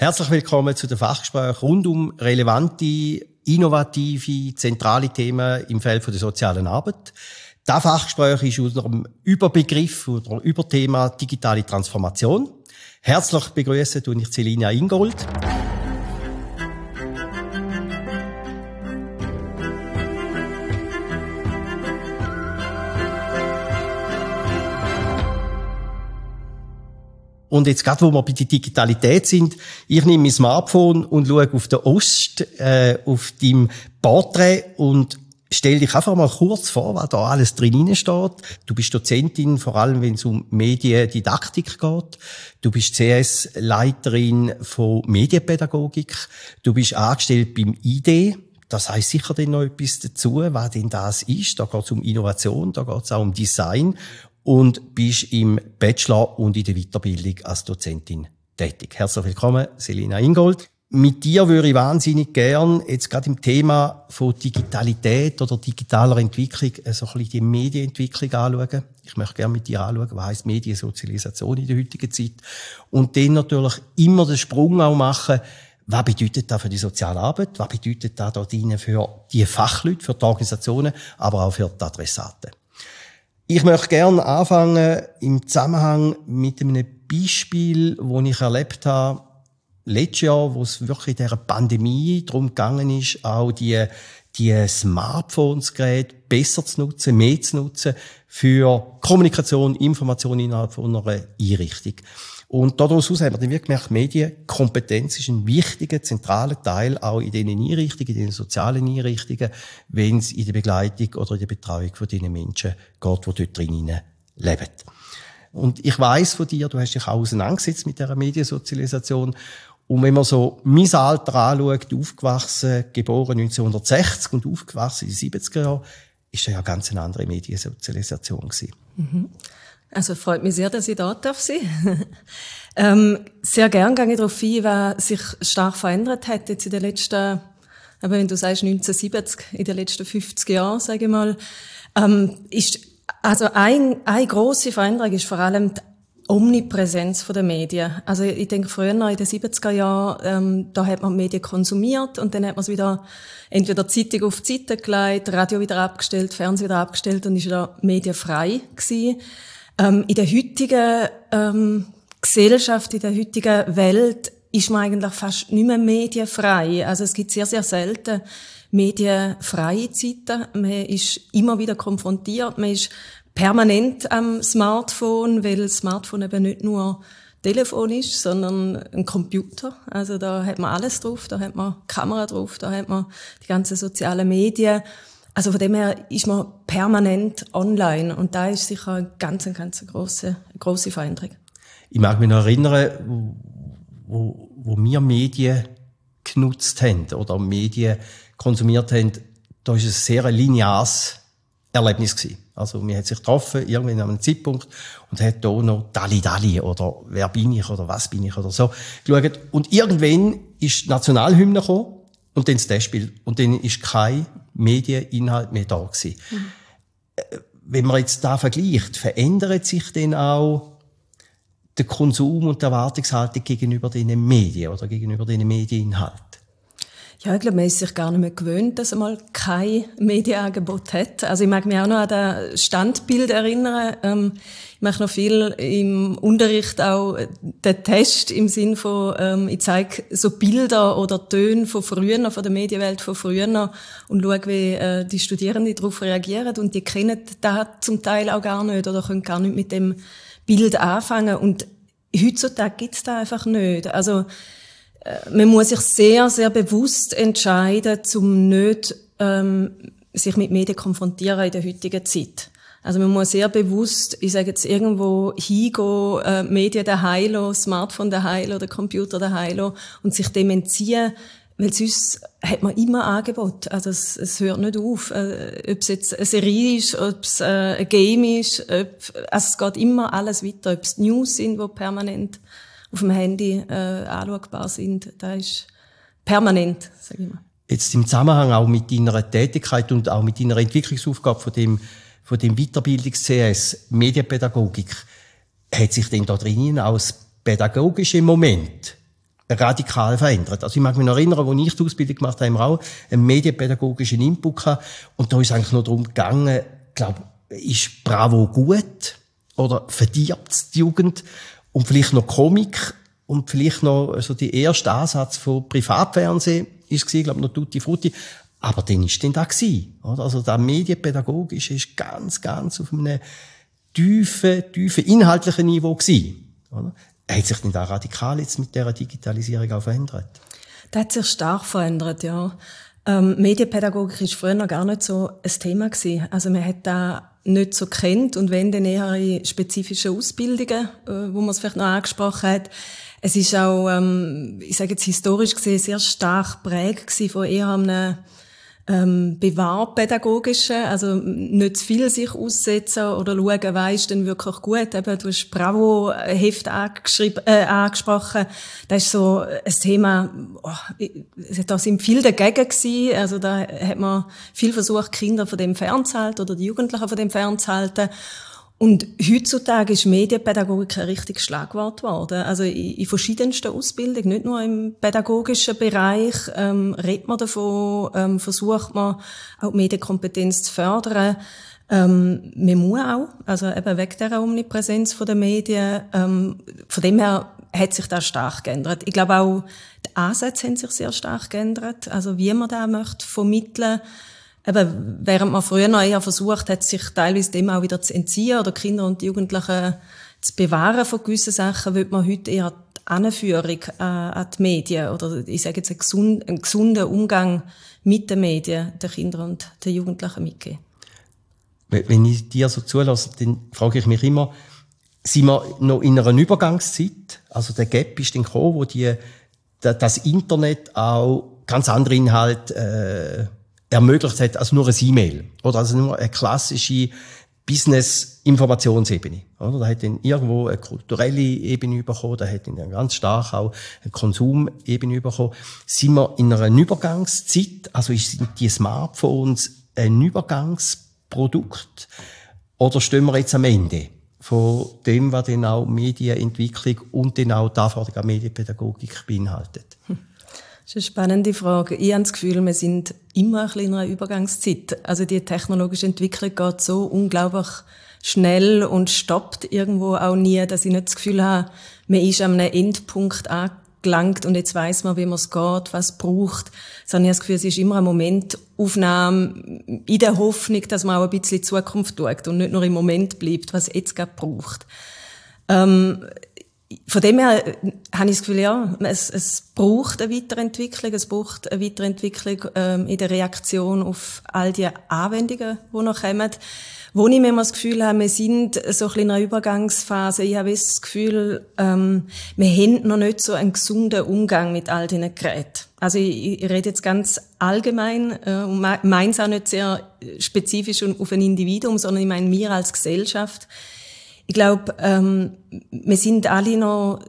Herzlich willkommen zu den Fachgesprächen rund um relevante, innovative, zentrale Themen im Feld der sozialen Arbeit. Das Fachgespräch ist unter dem Überbegriff oder Überthema digitale Transformation. Herzlich begrüßen tue ich Celina Ingold. Und jetzt gerade, wo wir bei der Digitalität sind, ich nehme mein Smartphone und schaue auf den Ost, äh, auf deinem Porträt und Stell dich einfach mal kurz vor, was da alles drin steht. Du bist Dozentin, vor allem wenn es um Mediendidaktik geht. Du bist CS-Leiterin von Medienpädagogik. Du bist angestellt beim ID. Das heißt sicher dann noch etwas dazu, was denn das ist. Da geht es um Innovation, da geht es auch um Design und bist im Bachelor und in der Weiterbildung als Dozentin tätig. Herzlich willkommen, Selina Ingold. Mit dir würde ich wahnsinnig gern jetzt gerade im Thema von Digitalität oder digitaler Entwicklung äh, so ein bisschen die Medienentwicklung anschauen. Ich möchte gerne mit dir anschauen, was heisst Mediensozialisation in der heutigen Zeit. Und dann natürlich immer den Sprung auch machen, was bedeutet das für die soziale Arbeit? Was bedeutet das dort für die Fachleute, für die Organisationen, aber auch für die Adressaten? Ich möchte gerne anfangen im Zusammenhang mit einem Beispiel, das ich erlebt habe, letztes Jahr, wo es wirklich in dieser Pandemie darum gegangen ist, auch die, die Smartphones-Geräte besser zu nutzen, mehr zu nutzen für Kommunikation, Information innerhalb von einer Einrichtung. Und daraus haben wir dann wirklich gemerkt, Medienkompetenz ist ein wichtiger, zentraler Teil auch in diesen Einrichtungen, in den sozialen Einrichtungen, wenn es in der Begleitung oder in der Betreuung von diesen Menschen geht, die dort drinnen leben. Und ich weiß von dir, du hast dich auch auseinandergesetzt mit dieser Mediensozialisation. Und wenn man so mein Alter anschaut, aufgewachsen, geboren 1960 und aufgewachsen in den 70er Jahren, ist ja ganz eine andere Mediensozialisation gewesen. Mhm. Also freut mich sehr, dass ich da darf sein. ähm, sehr gern gehe ich darauf ein, was sich stark verändert hat jetzt in den letzten, aber wenn du sagst 1970, in den letzten 50 Jahren, sage ich mal, ähm, ist also ein, eine große Veränderung ist vor allem die Omnipräsenz der Medien. Also ich denke, früher in den 70er Jahren, ähm, da hat man Medien konsumiert und dann hat man es wieder entweder Zeitung auf Seite gelegt, Radio wieder abgestellt, Fernsehen wieder abgestellt und ist wieder medienfrei gewesen. Ähm, in der heutigen ähm, Gesellschaft, in der heutigen Welt ist man eigentlich fast nicht mehr medienfrei. Also es gibt sehr, sehr selten medienfreie Zeiten. Man ist immer wieder konfrontiert. Man ist permanent am Smartphone, weil das Smartphone eben nicht nur Telefon ist, sondern ein Computer. Also da hat man alles drauf, da hat man Kamera drauf, da hat man die ganzen sozialen Medien. Also von dem her ist man permanent online und da ist sicher eine ganz, ganz große, große Veränderung. Ich mag mich noch erinnern, wo, wo wir Medien genutzt haben oder Medien konsumiert haben, da war es ein sehr lineares Erlebnis gewesen. Also, man hat sich getroffen, irgendwann an einem Zeitpunkt, und hat da noch Dali Dali oder Wer bin ich oder Was bin ich oder so geschaut. Und irgendwann ist die Nationalhymne gekommen und dann das Testspiel. Und dann ist kein Medieninhalt mehr da gewesen. Mhm. Wenn man jetzt da vergleicht, verändert sich denn auch der Konsum und die Erwartungshaltung gegenüber den Medien oder gegenüber den Medieninhalten? Ja, ich glaube, man ist sich gar nicht mehr gewöhnt, dass man kein Medienangebot hat. Also ich mag mich auch noch an das Standbild erinnern. Ähm, ich mache noch viel im Unterricht auch den Test im Sinn von, ähm, ich zeige so Bilder oder Töne von früher, von der Medienwelt von früher und schaue, wie äh, die Studierenden darauf reagieren. Und die kennen das zum Teil auch gar nicht oder können gar nicht mit dem Bild anfangen. Und heutzutage gibt's da einfach nicht. Also äh, man muss sich sehr, sehr bewusst entscheiden, zum nicht ähm, sich mit Medien konfrontieren in der heutigen Zeit. Also man muss sehr bewusst, ich sage jetzt irgendwo hingehen, äh, Medien daheim lassen, Smartphone daheim oder Computer daheim und sich dem entziehen, weil sonst hat man immer Angebot. Also es, es hört nicht auf. Äh, ob es jetzt eine Serie ist, ob es äh, ein Game ist, ob, also es geht immer alles weiter. Ob es News sind, die permanent auf dem Handy äh, anschaubar sind. Das ist permanent, sage ich mal. Jetzt im Zusammenhang auch mit deiner Tätigkeit und auch mit deiner Entwicklungsaufgabe von dem, von dem Weiterbildungs-CS Medienpädagogik, hat sich denn da drinnen aus pädagogische Moment radikal verändert. Also ich mag mich noch erinnern, als ich die Ausbildung gemacht habe im Rau, einen medienpädagogischen Input hatte, und da ist eigentlich nur darum gegangen, ich glaube, ist Bravo gut oder verdirbt die Jugend und vielleicht noch Komik und vielleicht noch also die erste Ansatz von Privatfernsehen ist gewesen, glaube noch Tutti Frutti. Aber dann ist denn da gewesen, oder? Also der medienpädagogische ist ganz, ganz auf einem tiefen, tiefen inhaltlichen Niveau gewesen, oder? Hat sich denn da radikal jetzt mit der Digitalisierung auch verändert? Das hat sich stark verändert, ja. Ähm, Medienpädagogik ist früher noch gar nicht so ein Thema gewesen. Also man hat da nicht so kennt und wenn dann eher in spezifischen Ausbildungen, äh, wo man es vielleicht noch angesprochen hat. Es ist auch, ähm, ich sage jetzt historisch gesehen, sehr stark prägt von eher einem ähm, bewahrpädagogischen, also nicht zu viel sich aussetzen oder schauen, weisst denn wirklich gut. Eben, du hast Bravo-Heft äh, angesprochen. Das ist so ein Thema, oh, da sind viele dagegen gewesen. Also da hat man viel versucht, Kinder von dem fernzuhalten oder die Jugendlichen von dem fernzuhalten. Und heutzutage ist Medienpädagogik ein richtiges Schlagwort geworden. Also in, verschiedensten Ausbildungen, nicht nur im pädagogischen Bereich, ähm, redet man davon, ähm, versucht man auch die Medienkompetenz zu fördern. Ähm, man muss auch, also eben wegen der Omnipräsenz der Medien. Ähm, von dem her hat sich das stark geändert. Ich glaube auch, die Ansätze haben sich sehr stark geändert. Also wie man da möchte vermitteln eben, während man früher noch eher versucht hat, sich teilweise dem auch wieder zu entziehen oder Kinder und Jugendliche zu bewahren von gewissen Sachen, wird man heute eher die Anführung äh, an die Medien oder ich sage jetzt einen gesunden, einen gesunden Umgang mit den Medien den Kindern und den Jugendlichen mitgeben. Wenn ich dir so zulasse, dann frage ich mich immer, sind wir noch in einer Übergangszeit? Also der Gap ist dann gekommen, wo die, das Internet auch ganz andere Inhalte äh, ermöglicht hat als nur ein E-Mail oder also nur eine klassische Business-Informationsebene. Oder? Da hat dann irgendwo eine kulturelle Ebene bekommen, da hat dann ganz stark auch eine Konsumebene bekommen. Sind wir in einer Übergangszeit, also sind die Smartphones ein Übergangsprodukt oder stehen wir jetzt am Ende von dem, was dann auch Medienentwicklung und dann auch die Anforderung an Medienpädagogik beinhaltet? Hm. Das ist eine spannende Frage. Ich habe das Gefühl, wir sind immer ein in einer Übergangszeit. Also die technologische Entwicklung geht so unglaublich schnell und stoppt irgendwo auch nie, dass ich nicht das Gefühl habe, man ist an einem Endpunkt angelangt und jetzt weiß man, wie man es geht, was es braucht. Sondern ich habe das Gefühl, es ist immer eine Momentaufnahme in der Hoffnung, dass man auch ein bisschen Zukunft schaut und nicht nur im Moment bleibt, was es jetzt gerade braucht. Ähm, von dem her äh, habe ich das Gefühl, ja, es, es braucht eine Weiterentwicklung, es braucht eine Weiterentwicklung ähm, in der Reaktion auf all die Anwendungen, die noch kommen. Wo ich mir das Gefühl habe, wir sind so ein in einer Übergangsphase. Ich habe das Gefühl, ähm, wir haben noch nicht so einen gesunden Umgang mit all diesen Geräten. Also ich, ich rede jetzt ganz allgemein äh, und meine es auch nicht sehr spezifisch auf ein Individuum, sondern ich meine wir als Gesellschaft ich glaube, ähm, wir sind alle noch,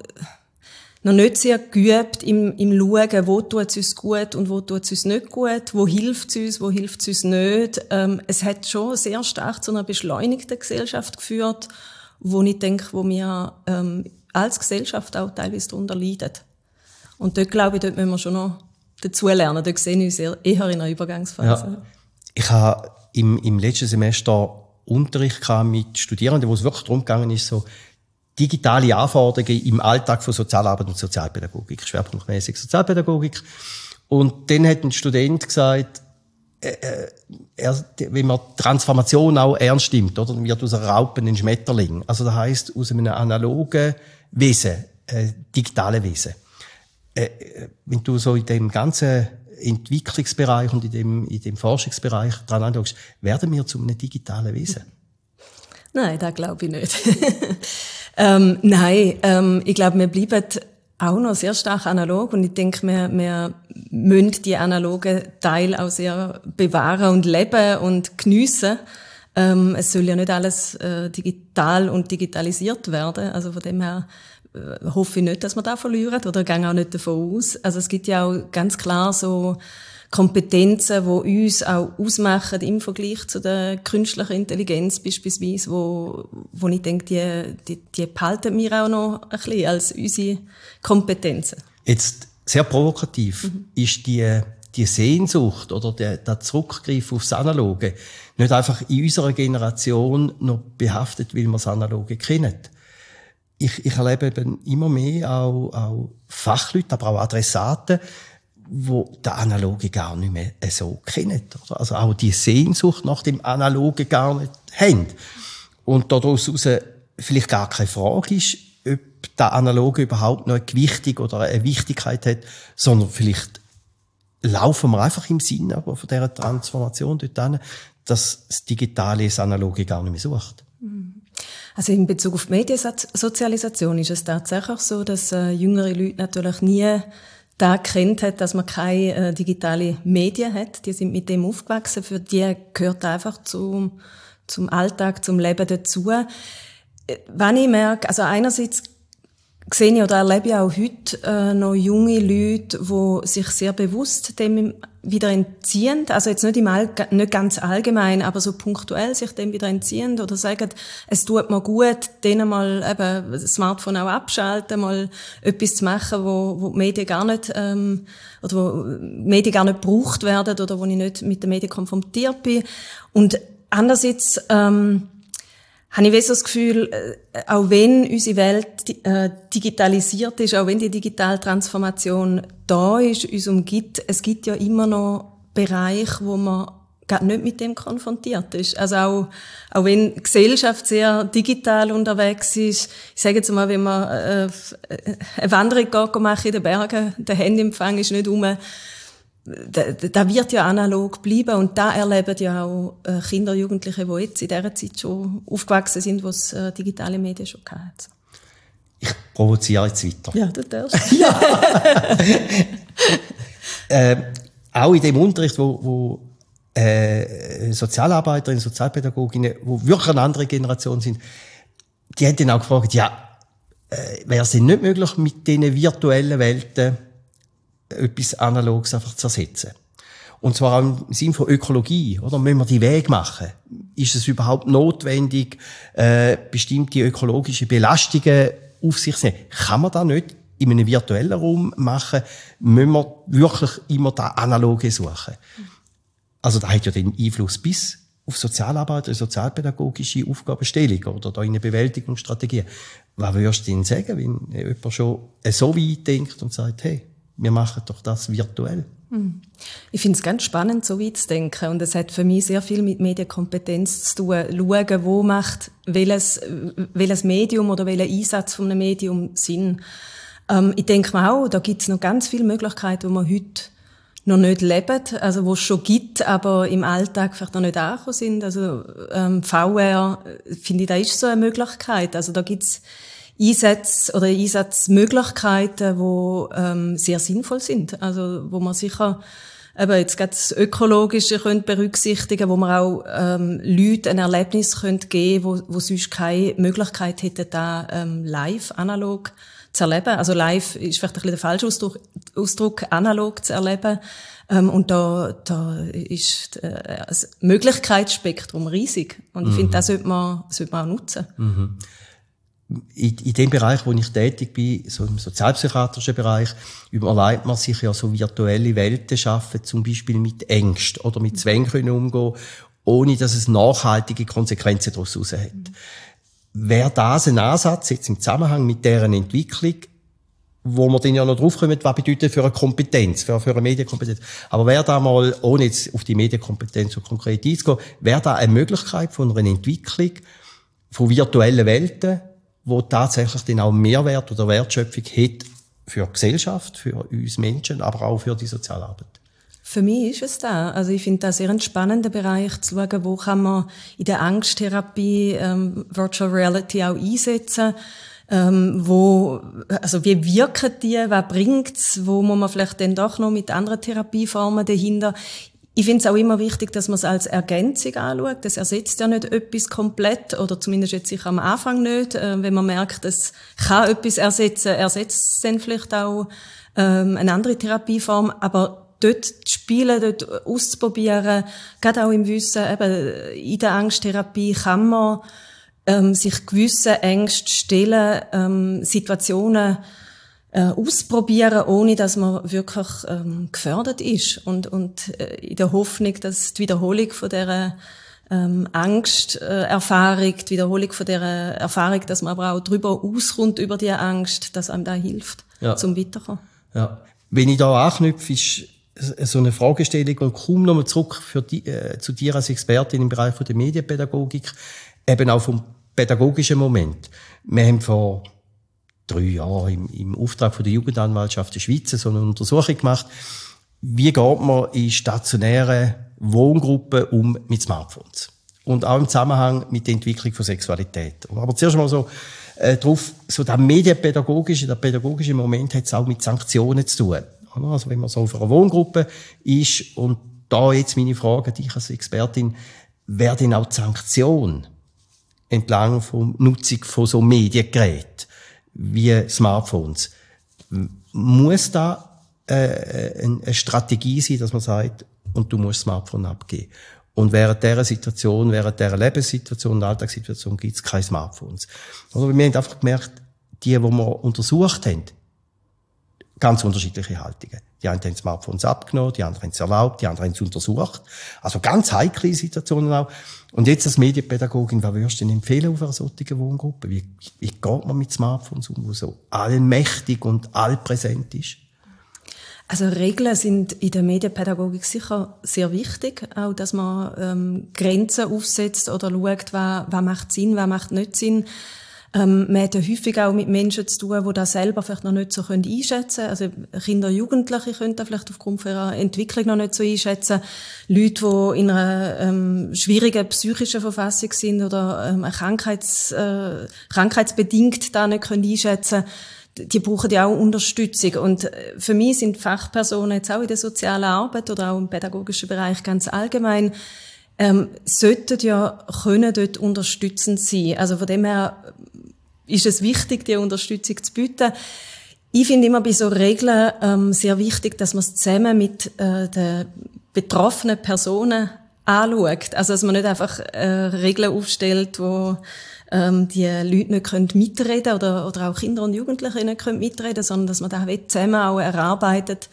noch nicht sehr geübt im, im Schauen, wo tut es uns gut und wo tut es uns nicht gut, wo hilft es uns, wo hilft es uns nicht. Ähm, es hat schon sehr stark zu einer beschleunigten Gesellschaft geführt, wo ich denke, wo wir ähm, als Gesellschaft auch teilweise darunter leiden. Und dort glaube ich, dort müssen wir schon noch dazulernen. Dort sehen wir uns eher in einer Übergangsphase. Ja. Ich habe im, im letzten Semester Unterricht mit Studierenden, wo es wirklich darum gegangen ist, so digitale Anforderungen im Alltag von Sozialarbeit und Sozialpädagogik, schwerpunktmäßig Sozialpädagogik. Und dann hat ein Student gesagt, äh, äh er, wenn man Transformation auch ernst nimmt, oder, dann wird aus einer Raupe ein Schmetterling. Also das heißt aus einem analogen Wesen, äh, digitale Wesen. Äh, äh wenn du so in dem ganzen Entwicklungsbereich und in dem, in dem Forschungsbereich dran anschaust, werden wir zu einem digitalen Wesen? Nein, da glaube ich nicht. ähm, nein, ähm, ich glaube, wir bleiben auch noch sehr stark analog und ich denke, wir, wir müssen die analogen Teil auch sehr bewahren und leben und geniessen. Ähm, es soll ja nicht alles äh, digital und digitalisiert werden. Also von dem her hoffe ich nicht, dass wir da verlieren oder gehe auch nicht davon aus. Also es gibt ja auch ganz klar so Kompetenzen, die uns auch ausmachen im Vergleich zu der künstlichen Intelligenz beispielsweise, wo, wo ich denke, die, die, die behalten wir auch noch ein bisschen als unsere Kompetenzen. Jetzt sehr provokativ mhm. ist die, die Sehnsucht oder der, der Zurückgriff aufs Analoge nicht einfach in unserer Generation noch behaftet, weil wir das Analoge kennen. Ich, ich erlebe eben immer mehr auch, auch Fachleute, aber auch Adressaten, wo der Analoge gar nicht mehr so kennen. Oder? Also auch die Sehnsucht nach dem Analoge gar nicht haben. Und daraus vielleicht gar keine Frage ist, ob der Analoge überhaupt noch eine Gewichtung oder eine Wichtigkeit hat, sondern vielleicht laufen wir einfach im Sinne aber von dieser Transformation dort hin, dass das Digitale das Analoge gar nicht mehr sucht. Also in Bezug auf die Mediensozialisation ist es tatsächlich so, dass äh, jüngere Leute natürlich nie da kennt hat, dass man keine äh, digitale Medien hat. Die sind mit dem aufgewachsen. Für die gehört einfach zum, zum Alltag, zum Leben dazu. Äh, wenn ich merke, also einerseits sehe ich oder erlebe ich auch heute äh, noch junge Leute, die sich sehr bewusst dem wieder entziehen, also jetzt nicht, im All nicht ganz allgemein, aber so punktuell sich dem wieder entziehen oder sagen, es tut mir gut, denen mal eben das Smartphone auch abschalten, mal etwas zu machen, wo, wo die Medien gar nicht ähm, oder wo Medien gar nicht gebraucht werden oder wo ich nicht mit den Medien konfrontiert bin. Und andererseits ähm, habe ich so das Gefühl, äh, auch wenn unsere Welt äh, digitalisiert ist, auch wenn die digitale Transformation da ist, uns umgibt, es gibt ja immer noch Bereiche, wo man gar nicht mit dem konfrontiert ist. Also auch, auch wenn die Gesellschaft sehr digital unterwegs ist, ich sage jetzt mal, wenn man äh, eine Wanderung machen in den Bergen, der Handyempfang ist nicht um, da, da wird ja analog bleiben und da erleben ja auch äh, Kinder, Jugendliche, die jetzt in dieser Zeit schon aufgewachsen sind, wo es äh, digitale Medien schon hatten. Ich provoziere jetzt weiter. Ja, du darfst. ja. äh, auch in dem Unterricht, wo, wo äh, Sozialarbeiterinnen, Sozialpädagoginnen, wo wirklich eine andere Generation sind, die haben dann auch gefragt, ja, äh, wäre es denn nicht möglich, mit diesen virtuellen Welten etwas Analoges einfach zu ersetzen. Und zwar im Sinne von Ökologie, oder? Müssen wir die Weg machen? Ist es überhaupt notwendig, äh, bestimmte ökologische Belastungen auf sich zu nehmen? Kann man das nicht in einem virtuellen Raum machen? Müssen wir wirklich immer da Analoge suchen? Also, da hat ja den Einfluss bis auf Sozialarbeit oder sozialpädagogische Aufgabenstellung oder da in eine Bewältigungsstrategie. Was würdest du denn sagen, wenn jemand schon so weit denkt und sagt, hey, wir machen doch das virtuell. Hm. Ich finde es ganz spannend, so weit zu denken. Und es hat für mich sehr viel mit Medienkompetenz zu tun. Schauen, wo macht welches, welches Medium oder welcher Einsatz von einem Medium Sinn. Ähm, ich denke mir auch, da gibt es noch ganz viele Möglichkeiten, die man heute noch nicht leben, also wo es schon gibt, aber im Alltag vielleicht noch nicht angekommen sind. Also ähm, VR, finde ich, da ist so eine Möglichkeit. Also da gibt's Einsätze oder Einsatzmöglichkeiten, die ähm, sehr sinnvoll sind. Also wo man sicher eben jetzt gerade das Ökologische können berücksichtigen, wo man auch ähm, Leuten ein Erlebnis können geben, wo, wo sonst keine Möglichkeit hätten, da ähm, live, analog zu erleben. Also live ist vielleicht ein bisschen der falsche Ausdruck, Ausdruck analog zu erleben. Ähm, und da, da ist äh, das Möglichkeitsspektrum riesig. Und ich mhm. finde, das sollte man, sollte man auch nutzen. Mhm in, in dem Bereich, wo ich tätig bin, so im sozialpsychiatrischen Bereich, überlegt man sich ja so virtuelle Welten schaffen, zum Beispiel mit Ängsten oder mit Zwängen können umgehen, ohne dass es nachhaltige Konsequenzen daraus hat. Wäre das ein Ansatz jetzt im Zusammenhang mit deren Entwicklung, wo wir dann ja noch draufkommen, was bedeutet für eine Kompetenz, für, für eine Medienkompetenz. Aber wäre da mal, ohne jetzt auf die Medienkompetenz so konkret einzugehen, wäre da eine Möglichkeit von einer Entwicklung von virtuellen Welten, wo tatsächlich dann auch Mehrwert oder Wertschöpfung hat für die Gesellschaft, für uns Menschen, aber auch für die Sozialarbeit. Für mich ist es da. Also ich finde das sehr ein spannender Bereich zu schauen, wo kann man in der Angsttherapie ähm, Virtual Reality auch einsetzen. Ähm, wo, also wie wirken die, was bringt's, wo muss man vielleicht dann doch noch mit anderen Therapieformen dahinter. Ich finde es auch immer wichtig, dass man es als Ergänzung anschaut. Das ersetzt ja nicht etwas komplett, oder zumindest jetzt sicher am Anfang nicht. Äh, wenn man merkt, es kann etwas ersetzen, ersetzt es dann vielleicht auch ähm, eine andere Therapieform. Aber dort zu spielen, dort auszuprobieren, gerade auch im Wissen, eben in der Angsttherapie kann man ähm, sich gewisse Ängste stellen, ähm, Situationen äh, ausprobieren, ohne dass man wirklich ähm, gefördert ist und, und äh, in der Hoffnung, dass die Wiederholung von der ähm, Angsterfahrung, äh, die Wiederholung von der Erfahrung, dass man aber auch darüber auskommt über die Angst, dass einem da hilft, ja. zum Weiterkommen. Ja. Wenn ich da anknüpfe, ist so eine Fragestellung und komm nochmal zurück für die, äh, zu dir als Expertin im Bereich von der Medienpädagogik, eben auch vom pädagogischen Moment. Wir haben vor drei Jahren im, im Auftrag von der Jugendanwaltschaft der Schweiz so eine Untersuchung gemacht. Wie geht man in stationären Wohngruppen um mit Smartphones? Und auch im Zusammenhang mit der Entwicklung von Sexualität. Aber zuerst mal so, äh, drauf, so der medienpädagogische, der pädagogische Moment hat es auch mit Sanktionen zu tun. Also wenn man so auf einer Wohngruppe ist und da jetzt meine Frage, dich als Expertin, wäre denn auch die Sanktion entlang von Nutzung von so Mediengeräten wie Smartphones, muss da äh, eine Strategie sein, dass man sagt, und du musst Smartphone abgeben. Und während dieser Situation, während dieser Lebenssituation, Alltagssituation gibt es keine Smartphones. Oder wir haben einfach gemerkt, die, die wir untersucht haben, ganz unterschiedliche Haltungen. Die einen haben Smartphones abgenommen, die anderen haben es erlaubt, die anderen haben es untersucht. Also ganz heikle Situationen auch. Und jetzt als Medienpädagogin, was würdest du denn empfehlen auf einer solchen Wohngruppe? Wie, wie geht man mit Smartphones um, wo so allmächtig und allpräsent ist? Also Regeln sind in der Medienpädagogik sicher sehr wichtig, auch dass man ähm, Grenzen aufsetzt oder schaut, was, was macht Sinn, was macht nicht Sinn. Ähm, man hat ja häufig auch mit Menschen zu tun, die das selber vielleicht noch nicht so können einschätzen können. Also Kinder Jugendliche können das vielleicht aufgrund ihrer Entwicklung noch nicht so einschätzen. Leute, die in einer ähm, schwierigen psychischen Verfassung sind oder ähm, Krankheits, äh, krankheitsbedingt da nicht können einschätzen die brauchen ja auch Unterstützung. Und äh, für mich sind Fachpersonen jetzt auch in der sozialen Arbeit oder auch im pädagogischen Bereich ganz allgemein ähm, sollten ja können dort unterstützend sein. Also von dem her ist es wichtig, die Unterstützung zu bieten. Ich finde immer bei so Regeln ähm, sehr wichtig, dass man es zusammen mit äh, den betroffenen Personen anschaut. Also dass man nicht einfach äh, Regeln aufstellt, wo ähm, die Leute nicht können mitreden oder, oder auch Kinder und Jugendliche nicht können mitreden sondern dass man da zusammen auch erarbeitet,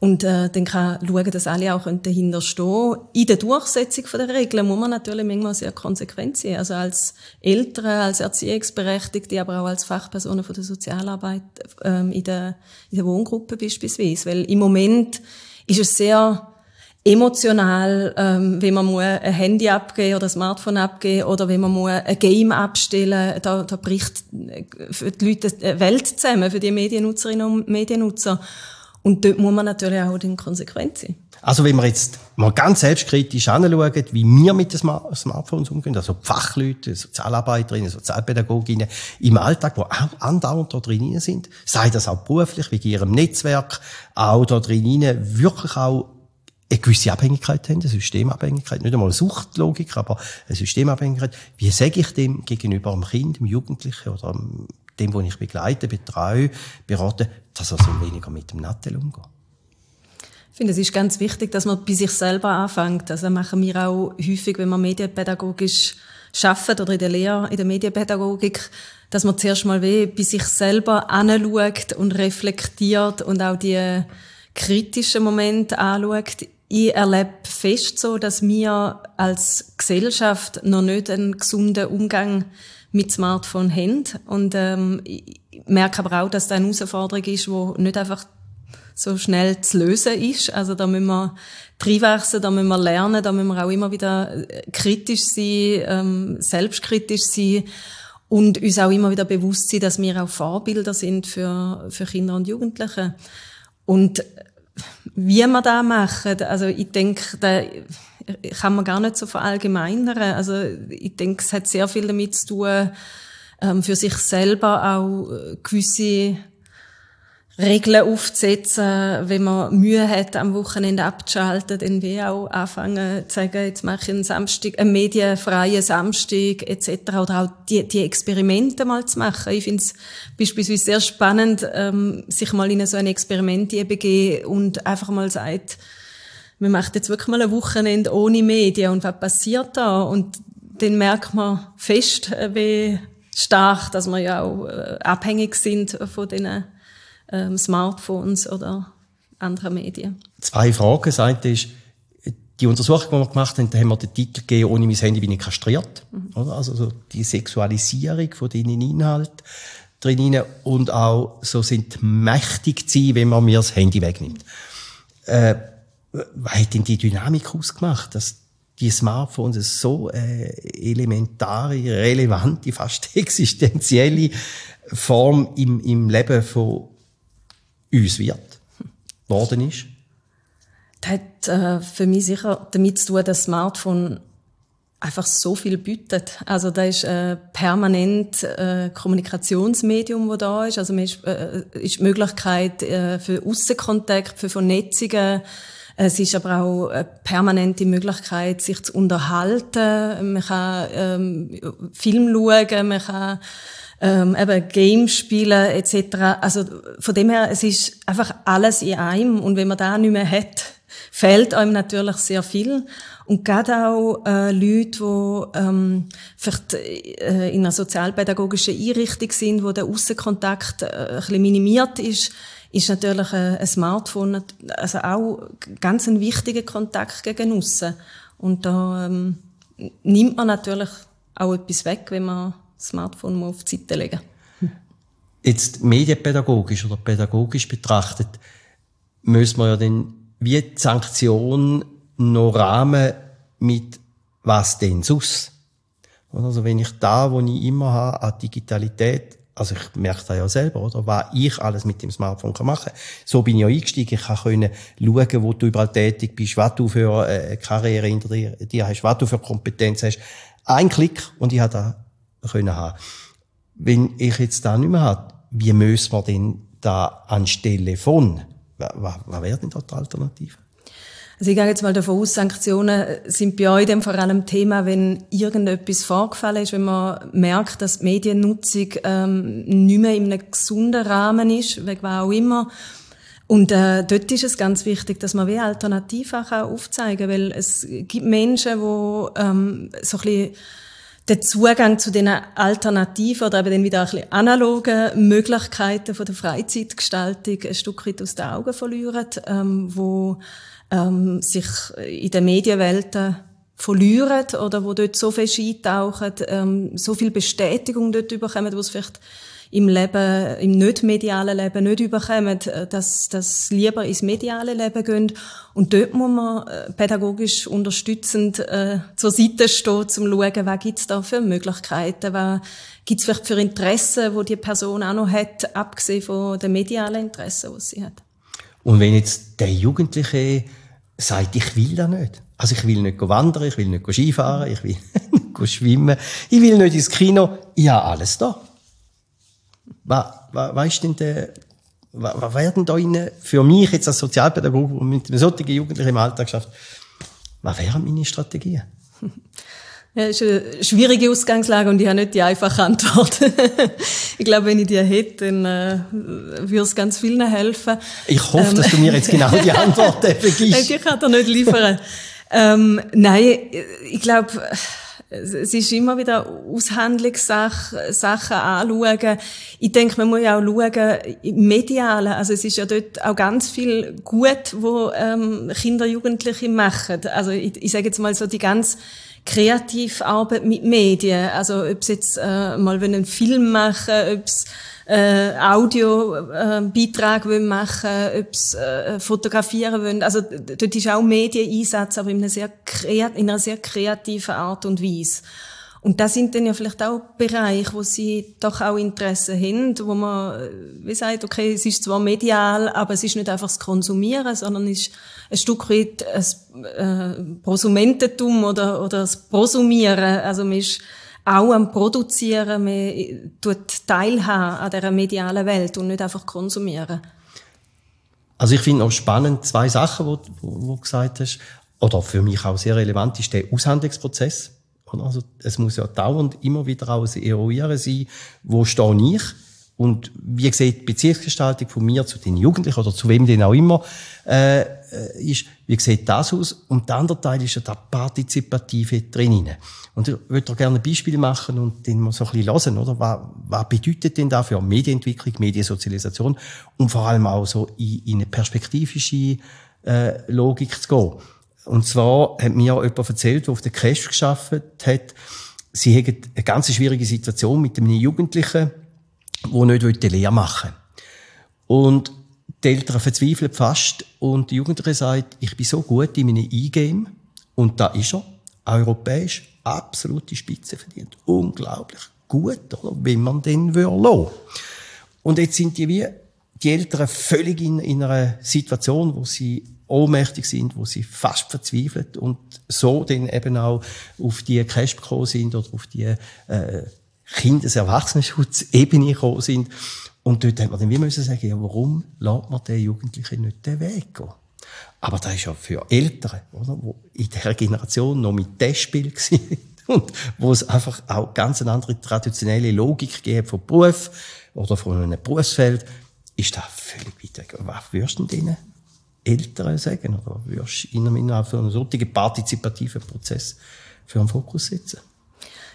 und äh, dann kann schauen, dass alle auch dahinter stehen In der Durchsetzung der Regeln muss man natürlich manchmal sehr konsequent sein. Also als Eltern, als Erziehungsberechtigte, aber auch als Fachpersonen von der Sozialarbeit ähm, in, der, in der Wohngruppe beispielsweise. Weil im Moment ist es sehr emotional, ähm, wenn man muss ein Handy abgeben oder ein Smartphone abgeben oder wenn man muss ein Game abstellen, da, da bricht für die Leute die Welt zusammen, für die Mediennutzerinnen und Mediennutzer. Und dort muss man natürlich auch den konsequent sein. Also wenn wir jetzt mal ganz selbstkritisch anschauen, wie wir mit den Smartphones umgehen, also die Fachleute, Sozialarbeiterinnen, Sozialpädagoginnen im Alltag, die auch andauernd da drin sind, sei das auch beruflich, wie in ihrem Netzwerk, auch da drin wirklich auch eine gewisse Abhängigkeit haben, eine Systemabhängigkeit, nicht einmal eine Suchtlogik, aber eine Systemabhängigkeit. Wie sage ich dem gegenüber einem Kind, einem Jugendlichen oder einem dem, wo ich begleite, betreue, berate, dass er so weniger mit dem Nattel umgeht. Ich finde, es ist ganz wichtig, dass man bei sich selber anfängt. Also machen wir auch häufig, wenn man medienpädagogisch arbeitet oder in der Lehre, in der Medienpädagogik, dass man zuerst mal bei sich selber anschaut und reflektiert und auch die kritischen Momente anschaut. Ich erlebe fest so, dass wir als Gesellschaft noch nicht einen gesunden Umgang mit Smartphone haben. Und ähm, ich merke aber auch, dass das eine Herausforderung ist, die nicht einfach so schnell zu lösen ist. Also da müssen wir reinwachsen, da müssen wir lernen, da müssen wir auch immer wieder äh, kritisch sein, ähm, selbstkritisch sein und uns auch immer wieder bewusst sein, dass wir auch Vorbilder sind für, für Kinder und Jugendliche. Und wie wir da machen, also ich denke, kann man gar nicht so verallgemeinern. Also ich denke, es hat sehr viel damit zu tun, ähm, für sich selber auch äh, gewisse Regeln aufzusetzen, wenn man Mühe hat, am Wochenende abzuschalten, dann will auch anfangen zu sagen, jetzt mache ich einen Samstag, einen medienfreien Samstag etc. Oder auch die, die Experimente mal zu machen. Ich finde es beispielsweise sehr spannend, ähm, sich mal in so ein Experiment begeben und einfach mal sagt, man macht jetzt wirklich mal ein Wochenende ohne Medien und was passiert da? Und dann merkt man fest, äh, wie stark, dass wir ja auch äh, abhängig sind von diesen ähm, Smartphones oder anderen Medien. Zwei Fragen. Das eine ist, die Untersuchung, die wir gemacht haben, da haben wir den Titel gegeben, ohne mein Handy bin ich kastriert. Mhm. Oder? Also so die Sexualisierung von den Inhalten drin und auch so sind mächtig zu sein, wenn man mir das Handy wegnimmt. Äh, was hat denn die Dynamik ausgemacht, dass die Smartphones so äh, elementare, relevante, fast existenzielle Form im, im Leben von uns wird, worden ist? Das hat äh, für mich sicher damit zu tun, dass das Smartphone einfach so viel bietet. Also da ist äh, permanent äh, Kommunikationsmedium, wo da ist. Also man ist, äh, ist die Möglichkeit äh, für Aussenkontakt, für Vernetzungen. Es ist aber auch eine permanente Möglichkeit, sich zu unterhalten. Man kann ähm, Film schauen, man kann ähm, eben Games spielen etc. Also von dem her, es ist einfach alles in einem und wenn man da nicht mehr hat, fehlt einem natürlich sehr viel. Und gerade auch äh, Leute, die ähm, vielleicht äh, in einer sozialpädagogischen Einrichtung sind, wo der Aussenkontakt äh, ein bisschen minimiert ist, ist natürlich ein, Smartphone also auch ganz ein wichtiger Kontakt gegen aussen. Und da ähm, nimmt man natürlich auch etwas weg, wenn man das Smartphone mal auf die Seite legen. Jetzt medienpädagogisch oder pädagogisch betrachtet, müssen wir ja dann wie die Sanktion noch rahmen mit was denn sus? Also wenn ich da, wo ich immer habe, an Digitalität, also ich merke das ja selber, oder, was ich alles mit dem Smartphone kann machen So bin ich ja eingestiegen. Ich kann schauen, wo du überall tätig bist, was du für eine Karriere hinter dir, hast, was du für Kompetenz hast. Ein Klick und ich habe da können haben. Wenn ich jetzt da nicht mehr habe, wie müssen wir denn da anstelle von was, was wäre denn dort die Alternative? Also ich gehe jetzt mal davon aus, Sanktionen sind bei euch dann vor allem Thema, wenn irgendetwas vorgefallen ist, wenn man merkt, dass die Mediennutzung ähm, nicht mehr in einem gesunden Rahmen ist, wegen was auch immer. Und äh, dort ist es ganz wichtig, dass man wie Alternativen auch aufzeigen kann, weil es gibt Menschen, die ähm, so ein bisschen den Zugang zu den alternativen oder eben dann wieder ein bisschen analogen Möglichkeiten von der Freizeitgestaltung ein Stück weit aus den Augen verlieren, ähm, wo ähm, sich in den Medienwelten verlieren oder wo dort so fest eintauchen, ähm, so viel Bestätigung dort bekommen, wo es vielleicht im Leben, im nicht medialen Leben nicht überkommen, äh, dass, dass lieber ins mediale Leben gehen. Und dort muss man äh, pädagogisch unterstützend äh, zur Seite stehen, um zu schauen, was gibt's da für Möglichkeiten, was gibt's vielleicht für Interessen, wo die Person auch noch hat, abgesehen von den medialen Interessen, die sie hat. Und wenn jetzt der Jugendliche sagt, ich will da nicht. Also ich will nicht wandern, ich will nicht Skifahren, ich will nicht schwimmen, ich will nicht ins Kino. Ich habe alles da. Was, was, was ist denn der, was, was werden da innen, für mich jetzt als Sozialpädagoge und mit einem solchen Jugendlichen im Alltag schafft, was wären meine Strategien? Ja, das ist eine schwierige Ausgangslage und ich habe nicht die einfache Antwort. ich glaube, wenn ich die hätte, dann äh, würde es ganz vielen helfen. Ich hoffe, ähm, dass du mir jetzt genau die Antwort gibst. Die kann er nicht liefern. ähm, nein, ich glaube, es ist immer wieder Aushandlungssache, Sachen anschauen. Ich denke, man muss ja auch schauen, im Medialen, also es ist ja dort auch ganz viel gut, wo ähm, Kinder, Jugendliche machen. Also ich, ich sage jetzt mal so die ganz kreative Arbeit mit Medien. Also ob sie jetzt äh, mal einen Film machen, ob es äh, Audiobeitrag äh, machen ob sie äh, fotografieren wollen. Also dort ist auch Medieneinsatz, aber in einer, sehr kreat in einer sehr kreativen Art und Weise. Und das sind dann ja vielleicht auch Bereiche, wo sie doch auch Interesse haben, wo man, äh, wie sagt, okay, es ist zwar medial, aber es ist nicht einfach das Konsumieren, sondern es ist ein Stück weit ein äh, Prosumententum oder, oder das Prosumieren. Also man ist auch am Produzieren, man tut teilhaben an dieser medialen Welt und nicht einfach konsumieren. Also ich finde auch spannend zwei Sachen, die du gesagt hast, oder für mich auch sehr relevant ist der Aushandlungsprozess. Also es muss ja dauernd immer wieder ein Eruieren sein, wo stehe ich und wie sieht die Beziehungsgestaltung von mir zu den Jugendlichen oder zu wem denn auch immer äh, äh, ist, wie sieht das aus? Und der andere Teil ist ja der Partizipative drin. Und ich würde gerne ein Beispiel machen und den mal so ein bisschen hören, oder? Was, was bedeutet denn da für Medienentwicklung, Mediensozialisation und vor allem auch so in, in eine perspektivische äh, Logik zu gehen? Und zwar hat mir jemand erzählt, der auf der Cash geschafft hat, sie haben eine ganz schwierige Situation mit einem Jugendlichen, der nicht Lehre machen will. Und die Eltern verzweifeln fast und die Jugendliche sagt, ich bin so gut in meinem E-Game und da ist er, europäisch, absolute Spitze verdient. Unglaublich gut, oder? wenn man den lassen Und jetzt sind die wie die Eltern völlig in, in einer Situation, wo sie ohnmächtig sind, wo sie fast verzweifelt und so dann eben auch auf die Cash gekommen sind oder auf die äh, Kindes-Erwachsenenschutz-Ebene gekommen sind. Und dort hat man dann wie müssen sagen, ja, warum lässt man den Jugendlichen nicht den Weg gehen? Aber das ist ja für Eltern, oder, die in dieser Generation noch mit Testspiel waren und wo es einfach auch ganz eine andere traditionelle Logik gibt vom Beruf oder von einem Berufsfeld, ist das völlig weit Was würdest du denen Eltern sagen? Oder würdest du innerhalb von einem solchen partizipativen Prozess für einen Fokus setzen?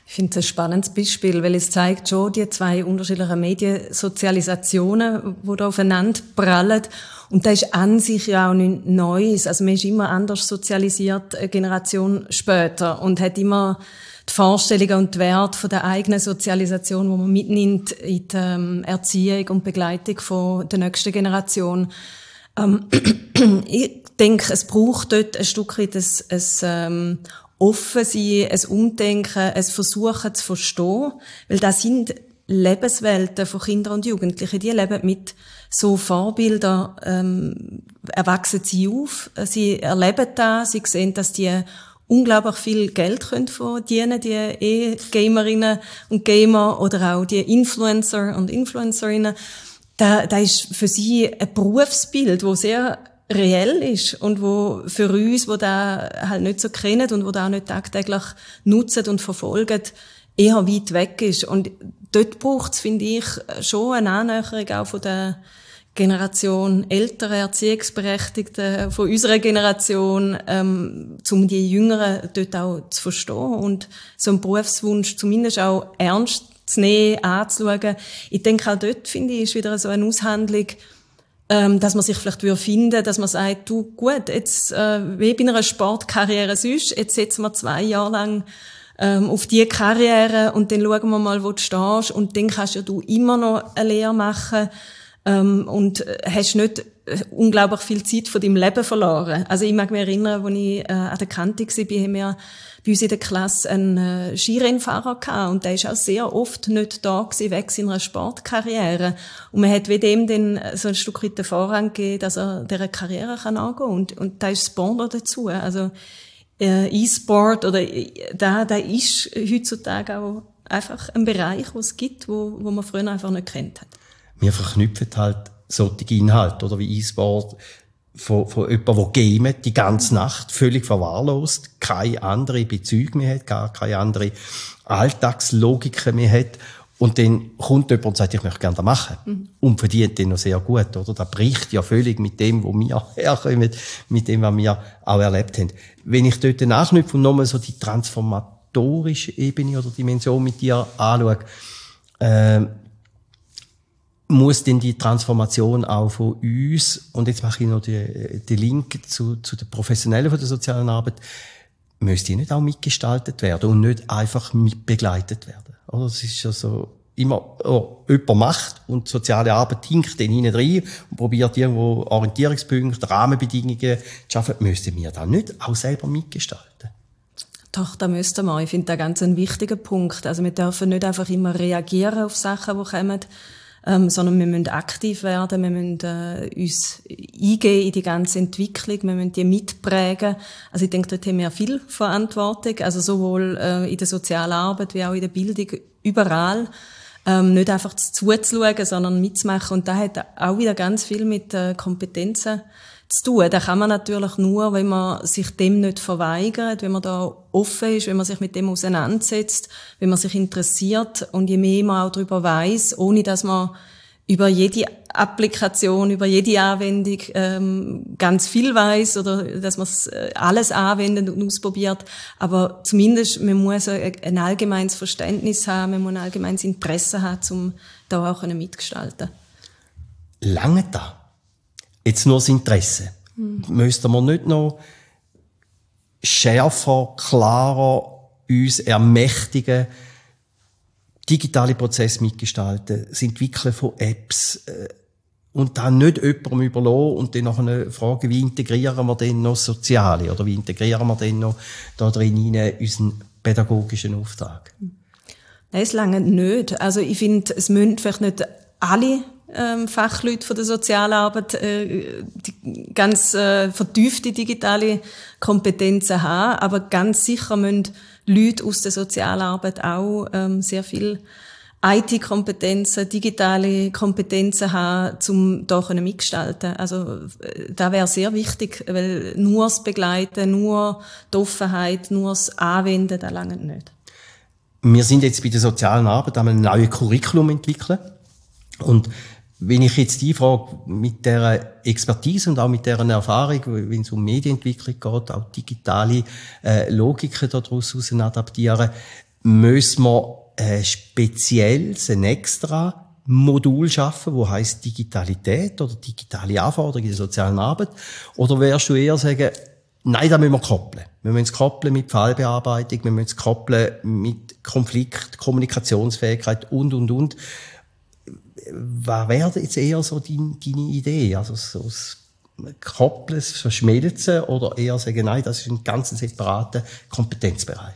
Ich finde es ein spannendes Beispiel, weil es zeigt schon die zwei unterschiedlichen Mediensozialisationen, die da aufeinander prallen. Und das ist an sich ja auch nichts Neues. Also man ist immer anders sozialisiert, eine Generation später, und hat immer die Vorstellungen und die Werte von der eigenen Sozialisation, wo man mitnimmt in die ähm, Erziehung und Begleitung von der nächsten Generation. Ähm, ich denke, es braucht dort ein Stück weit ein, ein ähm, offen sein, ein Umdenken, ein Versuchen zu verstehen, weil das sind Lebenswelten von Kindern und Jugendlichen, die leben mit so Vorbildern, ähm, erwachsen sie auf, sie erleben das, sie sehen, dass die unglaublich viel Geld können verdienen, die E-Gamerinnen und Gamer oder auch die Influencer und Influencerinnen. Da, da ist für sie ein Berufsbild, wo sehr reell ist und wo für uns, wo da halt nicht so kennen und wo da auch nicht tagtäglich nutzen und verfolgen, eher weit weg ist. Und dort braucht es, finde ich, schon eine Annäherung auch von der Generation ältere Erziehungsberechtigten von unserer Generation, ähm, um die Jüngeren dort auch zu verstehen und so einen Berufswunsch zumindest auch ernst zu nehmen, anzuschauen. Ich denke auch dort, finde ich, ist wieder so eine Aushandlung, ähm, dass man sich vielleicht würde finden, dass man sagt, du, gut, jetzt, äh, wie bei einer Sportkarriere sonst, jetzt setzen wir zwei Jahre lang ähm, auf die Karriere und dann schauen wir mal, wo du stehst und dann kannst ja du immer noch eine Lehre machen ähm, und hast nicht äh, unglaublich viel Zeit von deinem Leben verloren. Also ich mag mich erinnern, als ich äh, an der Kante war, haben wir bei uns in der Klasse einen äh, Skirennfahrer gehabt und der ist auch sehr oft nicht da gewesen, weg seiner Sportkarriere. Und man hat wie dem dann so ein Stück weit den Vorrang gegeben, dass er dieser Karriere kann angehen und, und da ist Bond dazu. Also äh, E-Sport oder äh, da, da ist heutzutage auch einfach ein Bereich, wo es gibt, wo, wo man früher einfach nicht kennt hat. Wir verknüpfen halt solche Inhalte, oder wie E-Sport, von, von jemandem, der gamet, die ganze Nacht, völlig verwahrlost, keine andere Bezüge mehr hat, gar keine andere Alltagslogik mehr hat. Und dann kommt jemand und sagt, ich möchte gerne das machen. Mhm. Und verdient den noch sehr gut, oder? Das bricht ja völlig mit dem, wo wir herkommen, mit dem, was wir auch erlebt haben. Wenn ich dort nachknüpfe und nochmal so die transformatorische Ebene oder Dimension mit dir anschaue, äh, muss denn die Transformation auch von uns, und jetzt mache ich noch den, den Link zu, zu den Professionellen von der sozialen Arbeit, müsste die nicht auch mitgestaltet werden und nicht einfach mitbegleitet werden? Oder? Es ist ja so, immer, oh, jemand macht und soziale Arbeit hinkt den hinein rein und probiert irgendwo Orientierungspunkte, Rahmenbedingungen zu schaffen, müssten wir da nicht auch selber mitgestalten? Doch, da müssten wir. Ich finde das ganz ein wichtiger Punkt. Also wir dürfen nicht einfach immer reagieren auf Sachen, die kommen, ähm, sondern wir müssen aktiv werden, wir müssen äh, uns eingehen in die ganze Entwicklung, wir müssen die mitprägen. Also ich denke, dort haben wir viel Verantwortung, also sowohl äh, in der sozialen Arbeit wie auch in der Bildung, überall. Ähm, nicht einfach zuzuschauen, sondern mitzumachen. Und da hat auch wieder ganz viel mit äh, Kompetenzen zu tun. Da kann man natürlich nur, wenn man sich dem nicht verweigert, wenn man da offen ist, wenn man sich mit dem auseinandersetzt, wenn man sich interessiert und je mehr man auch darüber weiß, ohne dass man über jede Applikation, über jede Anwendung ähm, ganz viel weiß oder dass man äh, alles anwendet und ausprobiert. Aber zumindest man muss ein allgemeines Verständnis haben, man muss ein allgemeines Interesse haben, um da auch mitgestalten. Lange da. Jetzt nur das Interesse. Hm. Müsste man nicht noch schärfer, klarer uns ermächtigen, digitale Prozesse mitgestalten, das Entwickeln von Apps, äh, und dann nicht jemandem überlassen und dann nachher fragen, wie integrieren wir denn noch Soziale oder wie integrieren wir denn noch da drin unseren pädagogischen Auftrag? Nein, es lange nicht. Also ich finde, es müssen vielleicht nicht alle ähm, Fachleute von der Sozialarbeit äh, die ganz äh, vertiefte digitale Kompetenzen haben, aber ganz sicher müssen Leute aus der Sozialarbeit auch ähm, sehr viel IT-Kompetenzen, digitale Kompetenzen haben, um da mitgestalten Also, äh, da wäre sehr wichtig, weil nur das Begleiten, nur die Offenheit, nur das Anwenden, das lange nicht. Wir sind jetzt bei der sozialen Arbeit ein neues Curriculum entwickeln. Und wenn ich jetzt die Frage mit der Expertise und auch mit deren Erfahrung, wenn es um Medienentwicklung geht, auch digitale äh, Logiken daraus adaptieren, müssen wir äh, spezielles, ein extra Modul schaffen, wo heißt Digitalität oder digitale Anforderungen in der sozialen Arbeit? Oder wärst du eher sagen, nein, da müssen wir koppeln. Wir müssen es koppeln mit Fallbearbeitung, wir müssen es koppeln mit Konflikt, Kommunikationsfähigkeit und, und, und was wäre jetzt eher so deine, deine Idee? Also so Koppeln, Verschmelzen oder eher sagen, nein, das ist ein ganz separater Kompetenzbereich?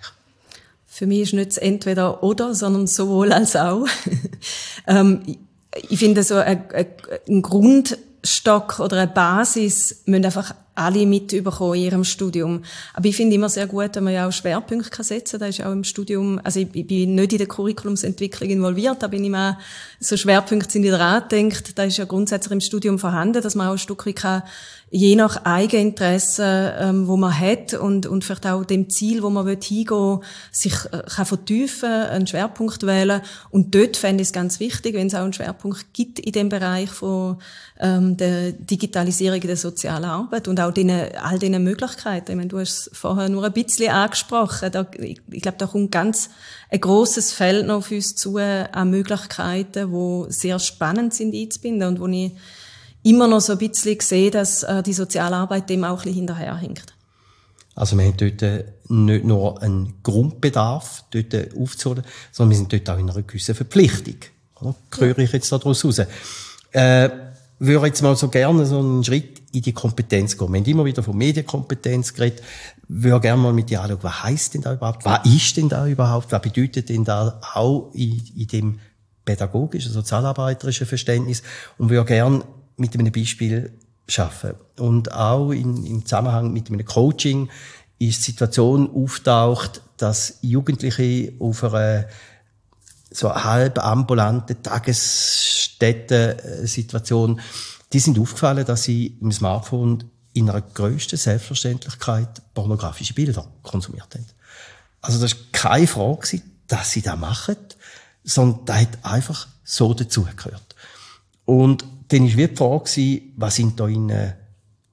Für mich ist nicht entweder oder, sondern sowohl als auch. ähm, ich finde so ein, ein Grundstock oder eine Basis müssen einfach alle mitbekommen in ihrem Studium. Aber ich finde immer sehr gut, wenn man ja auch Schwerpunkte setzen kann. Da ist auch im Studium, also ich, ich bin nicht in der Curriculumsentwicklung involviert, da bin ich mal so Schwerpunkte sind wieder angedenkt. Da ist ja grundsätzlich im Studium vorhanden, dass man auch ein Stück weit kann je nach Eigeninteresse, ähm, wo man hat und, und vielleicht auch dem Ziel, wo man hingehen will, sich äh, kann vertiefen, einen Schwerpunkt wählen. Und dort fände ich es ganz wichtig, wenn es auch einen Schwerpunkt gibt in dem Bereich von ähm, der Digitalisierung der sozialen Arbeit und auch den, all diesen Möglichkeiten. Ich meine, du hast es vorher nur ein bisschen angesprochen. Da, ich, ich glaube, da kommt ganz ein großes Feld noch auf uns zu an Möglichkeiten, wo sehr spannend sind einzubinden und wo ich immer noch so ein bisschen sehe, dass äh, die Sozialarbeit dem auch ein bisschen hinterherhinkt. Also wir haben dort äh, nicht nur einen Grundbedarf dort äh, aufzuholen, sondern wir sind dort auch in einer gewissen Verpflichtung. Oder? Höre ich jetzt daraus raus. Äh, würde jetzt mal so gerne so einen Schritt in die Kompetenz gehen. Wir haben immer wieder von Medienkompetenz geredet. Würde gerne mal mit dir anschauen, was heisst denn da überhaupt? Was ist denn da überhaupt? Was bedeutet denn da auch in, in dem pädagogischen, sozialarbeiterischen Verständnis? Und würde gerne mit einem Beispiel schaffen. Und auch in, im Zusammenhang mit einem Coaching ist die Situation auftaucht, dass Jugendliche auf einer so halb ambulante Tagesstätten-Situation, die sind aufgefallen, dass sie im Smartphone in einer grössten Selbstverständlichkeit pornografische Bilder konsumiert haben. Also das ist keine Frage, dass sie das machen, sondern das hat einfach so dazugehört. Und dann war die Frage, was sind da in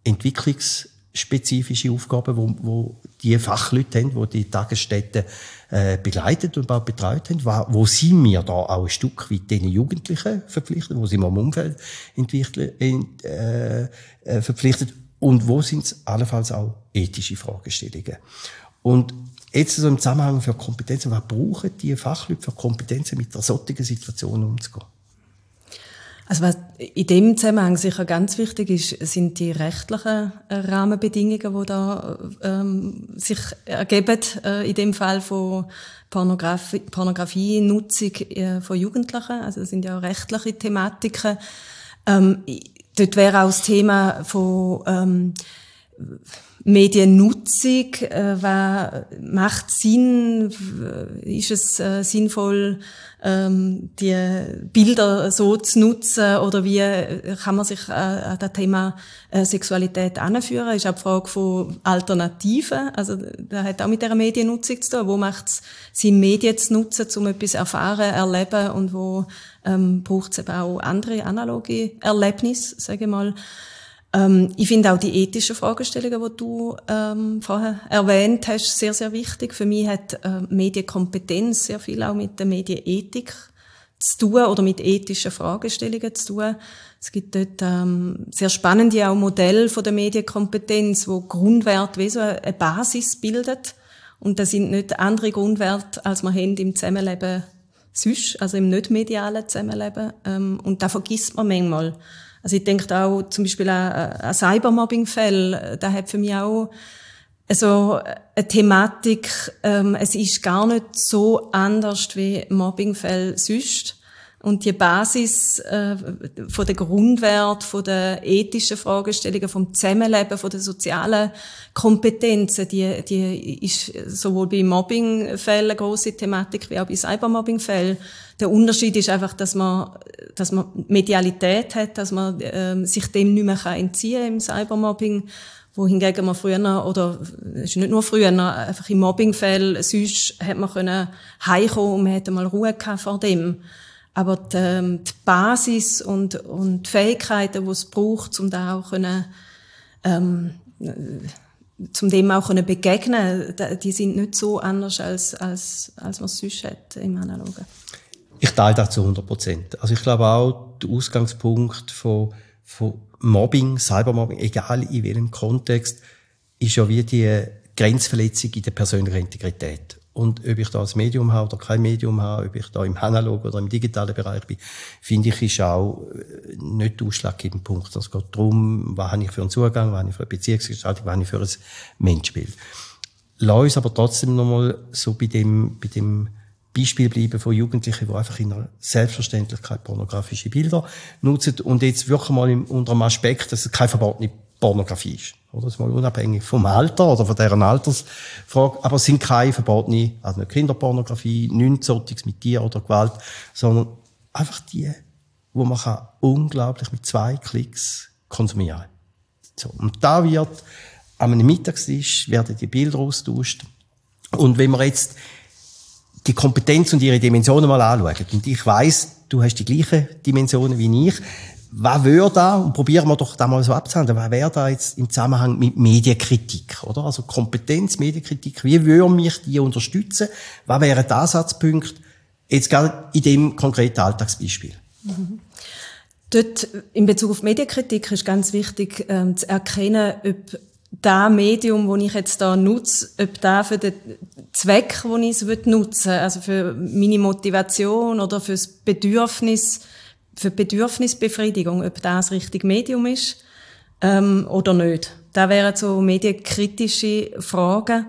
entwicklungsspezifische Aufgaben, wo, wo die Fachleute haben, die die Tagesstätten äh, begleitet und betreut haben, wo, wo sind wir da auch ein Stück weit den Jugendlichen verpflichtet, wo sind wir im Umfeld äh, äh, verpflichtet und wo sind es allenfalls auch ethische Fragestellungen. Und jetzt so im Zusammenhang für Kompetenzen, was brauchen die Fachleute für Kompetenzen, mit der solchen Situation umzugehen? Also was in dem Zusammenhang sicher ganz wichtig ist, sind die rechtlichen äh, Rahmenbedingungen, die da ähm, sich ergeben, äh, in dem Fall von Pornografie, Pornografie-Nutzung äh, von Jugendlichen. Also das sind ja auch rechtliche Thematiken. Ähm, dort wäre auch das Thema von ähm, Mediennutzung, äh, was macht Sinn, ist es äh, sinnvoll, ähm, die Bilder so zu nutzen oder wie kann man sich äh, an das Thema äh, Sexualität anführen? Ist auch die Frage von Alternativen, also das hat auch mit der Mediennutzung zu tun. Wo macht es Sinn, Medien zu nutzen, um etwas erfahren, erleben und wo ähm, braucht es eben auch andere analoge Erlebnisse, sage ich mal. Ähm, ich finde auch die ethischen Fragestellungen, die du ähm, vorher erwähnt hast, sehr, sehr wichtig. Für mich hat äh, Medienkompetenz sehr viel auch mit der Medienethik zu tun oder mit ethischen Fragestellungen zu tun. Es gibt dort ähm, sehr spannende auch Modelle von der Medienkompetenz, wo Grundwert wie so eine Basis bildet. Und das sind nicht andere Grundwerte, als man haben im Zusammenleben sonst, also im nicht medialen Zusammenleben. Ähm, und da vergisst man manchmal. Also ich denke auch zum Beispiel an, Cybermobbing-Fälle, da hat für mich auch also eine Thematik, ähm, es ist gar nicht so anders wie Mobbingfälle sonst. Und die Basis äh, von der Grundwert, von der ethischen Fragestellungen, vom Zusammenleben, von der sozialen Kompetenzen, die, die ist sowohl bei Mobbingfällen eine grosse Thematik wie auch bei Cybermobbingfällen. Der Unterschied ist einfach, dass man, dass man Medialität hat, dass man ähm, sich dem nicht mehr entziehen kann im Cybermobbing wohingegen man früher, oder es ist nicht nur früher, einfach im Mobbingfall, sonst hat man können heimkommen und man hätte mal Ruhe gehabt vor dem. Aber die, ähm, die Basis und, und die Fähigkeiten, die es braucht, um da auch können, ähm, zum dem auch können begegnen, die sind nicht so anders als, als, als man es sonst hat im Analogen. Ich teile das zu 100 Prozent. Also ich glaube auch, der Ausgangspunkt von, von Mobbing, Cybermobbing, egal in welchem Kontext, ist ja wie die Grenzverletzung in der persönlichen Integrität. Und ob ich da als Medium habe oder kein Medium habe, ob ich da im analogen oder im digitalen Bereich bin, finde ich, ist auch äh, nicht der ausschlaggebende Punkt. Es geht darum, was habe ich für einen Zugang, was habe ich für eine Beziehungsgestaltung, was habe ich für ein Menschbild. Lass uns aber trotzdem nochmal so bei dem, bei dem Beispiel bleiben von Jugendlichen, die einfach in einer Selbstverständlichkeit pornografische Bilder nutzen und jetzt wirklich mal unter dem Aspekt, dass es keine verbotene Pornografie ist. Oder? Das ist mal unabhängig vom Alter oder von deren Altersfrage. Aber es sind keine verbotene, also nicht Kinderpornografie, nichts mit Tier oder Gewalt, sondern einfach die, wo man kann unglaublich mit zwei Klicks konsumieren. So. Und da wird an einem Mittagstisch werden die Bilder austauscht. Und wenn man jetzt die Kompetenz und ihre Dimensionen mal anschauen, und ich weiß, du hast die gleichen Dimensionen wie ich, was wäre da, und probieren wir doch da mal so abzuhandeln, was wäre da jetzt im Zusammenhang mit Medienkritik, oder? Also Kompetenz, Medienkritik, wie würde mich die unterstützen? Was wären die Ansatzpunkte, jetzt gerade in dem konkreten Alltagsbeispiel? Mhm. Dort, in Bezug auf Medienkritik, ist ganz wichtig, ähm, zu erkennen, ob das Medium, das ich jetzt da nutze, ob da für den Zweck, den ich es nutzen will, also für meine Motivation oder fürs Bedürfnis, für Bedürfnisbefriedigung, ob das das richtige Medium ist ähm, oder nicht. Da wären so medienkritische Fragen,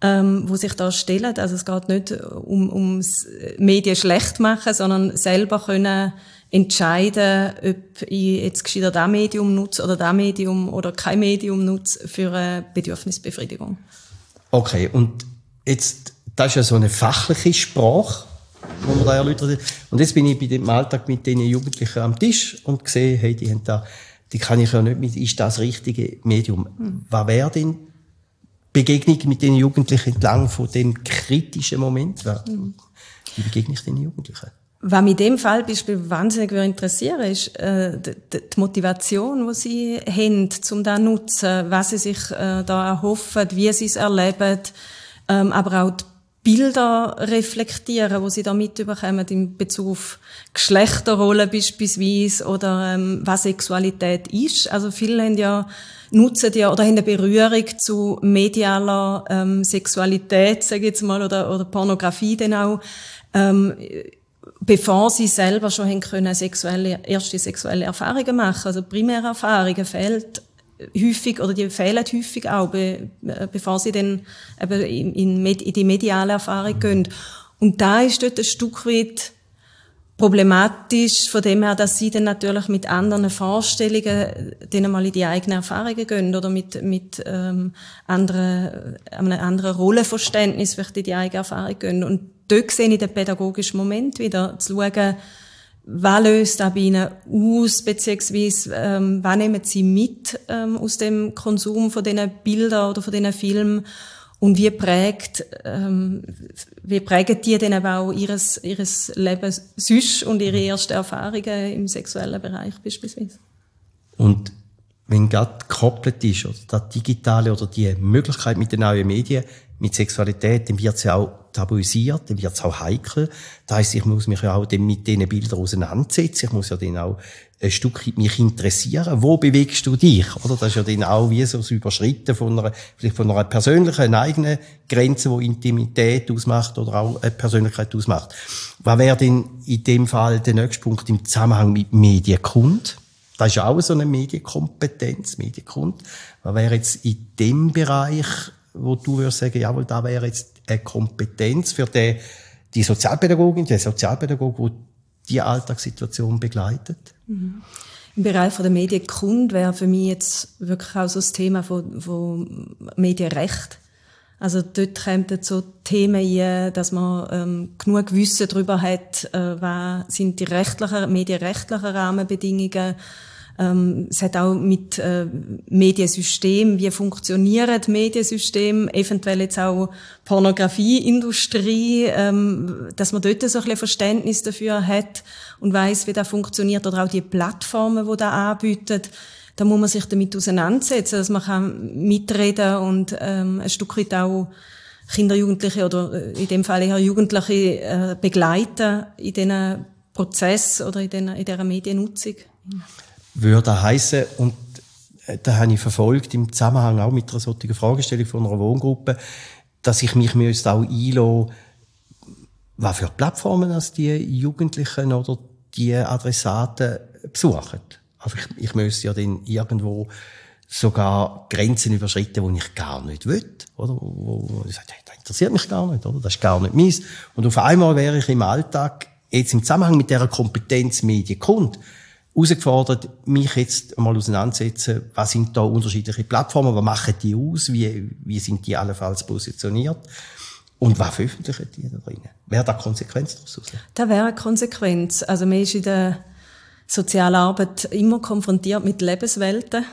ähm, wo sich da stellen. Also es geht nicht um ums Medien schlecht machen, sondern selber können entscheiden, ob ich jetzt gescheiter das Medium nutze oder das Medium oder kein Medium nutze für eine Bedürfnisbefriedigung. Okay, und jetzt, das ist ja so eine fachliche Sprache wo man da erläutert Und jetzt bin ich bei dem Alltag mit den Jugendlichen am Tisch und sehe, hey, die haben da, die kann ich ja nicht mit, ist das richtige Medium? Mhm. Was wäre denn Begegnung mit den Jugendlichen entlang von dem kritischen Moment? Mhm. Wie begegne ich den Jugendlichen? Was mich in dem Fall Beispiel wahnsinnig interessieren ist äh, die, die Motivation, die sie haben, um da zu nutzen, was sie sich äh, da erhoffen, wie sie es erleben, ähm, aber auch die Bilder reflektieren, wo sie da mitbekommen in Bezug auf Geschlechterrollen beispielsweise oder ähm, was Sexualität ist. Also viele haben ja nutzen ja oder haben eine Berührung zu medialer ähm, Sexualität, sage ich jetzt mal, oder, oder Pornografie dann auch, ähm, bevor sie selber schon haben können sexuelle, erste sexuelle Erfahrungen machen. Also primäre Erfahrungen fehlt häufig oder die fehlen häufig auch, be, bevor sie dann eben in, in, in die mediale Erfahrung gehen. Und da ist dort ein Stück weit problematisch von dem her, dass sie dann natürlich mit anderen Vorstellungen denen mal in die eigenen Erfahrungen gehen oder mit, mit ähm, anderen, einem anderen Rollenverständnis vielleicht in die eigene Erfahrung gehen. Und dort sehe ich den pädagogischen Moment wieder, zu schauen, was löst das bei ihnen aus, beziehungsweise ähm, was nehmen sie mit ähm, aus dem Konsum von diesen Bildern oder von diesen Filmen und wie prägt, ähm, wie prägen die dann aber auch ihres, ihres Leben sonst und ihre ersten Erfahrungen im sexuellen Bereich beispielsweise. Und wenn gerade gekoppelt ist, oder das Digitale oder die Möglichkeit mit den neuen Medien, mit Sexualität, dann wird es ja auch tabuisiert, dann wird es auch heikel. Das heisst, ich muss mich ja auch mit diesen Bildern auseinandersetzen. Ich muss ja dann auch ein Stück mich interessieren. Wo bewegst du dich? Oder? Das ist ja dann auch wie so das Überschritten von einer, vielleicht von einer persönlichen, eigenen Grenze, die Intimität ausmacht oder auch eine Persönlichkeit ausmacht. Was wäre denn in dem Fall der nächste Punkt im Zusammenhang mit Medienkund? Das ist auch so eine Medienkompetenz, Medienkund. Was wäre jetzt in dem Bereich wo du würdest sagen, jawohl, da wäre jetzt eine Kompetenz für die, die Sozialpädagogin, der Sozialpädagog, wo die Alltagssituation begleitet? Mhm. Im Bereich der Medienkunde wäre für mich jetzt wirklich auch so das Thema von, von Medienrecht. Also dort kommen so Themen ein, dass man ähm, genug Wissen darüber hat, äh, was sind die rechtlichen, medienrechtlichen Rahmenbedingungen, ähm, es hat auch mit äh, Mediensystem, wie funktionieren Mediensystem, eventuell jetzt auch Pornografieindustrie, ähm, dass man dort so ein bisschen Verständnis dafür hat und weiß, wie das funktioniert oder auch die Plattformen, die da anbieten. Da muss man sich damit auseinandersetzen, dass man kann mitreden und ähm, ein Stück weit auch Kinder, Jugendliche oder äh, in dem Fall eher Jugendliche äh, begleiten in diesen Prozess oder in, den, in dieser Mediennutzung würde heißen und äh, da habe ich verfolgt im Zusammenhang auch mit einer solchen Fragestellung von einer Wohngruppe, dass ich mich müsste auch einlassen, was für Plattformen das die Jugendlichen oder die Adressaten besuchen. Also ich, ich müsste ja dann irgendwo sogar Grenzen überschritten, die ich gar nicht will, oder? Wo, ich sage, das interessiert mich gar nicht, oder? Das ist gar nicht meins. Und auf einmal wäre ich im Alltag, jetzt im Zusammenhang mit dieser Kompetenz Medienkunde, herausgefordert, mich jetzt mal auseinandersetzen, was sind da unterschiedliche Plattformen, was machen die aus, wie, wie sind die allenfalls positioniert und was veröffentlichen die da drin? Wäre da Konsequenz daraus? Da wäre eine Konsequenz. Also man ist in der sozialen Arbeit immer konfrontiert mit Lebenswelten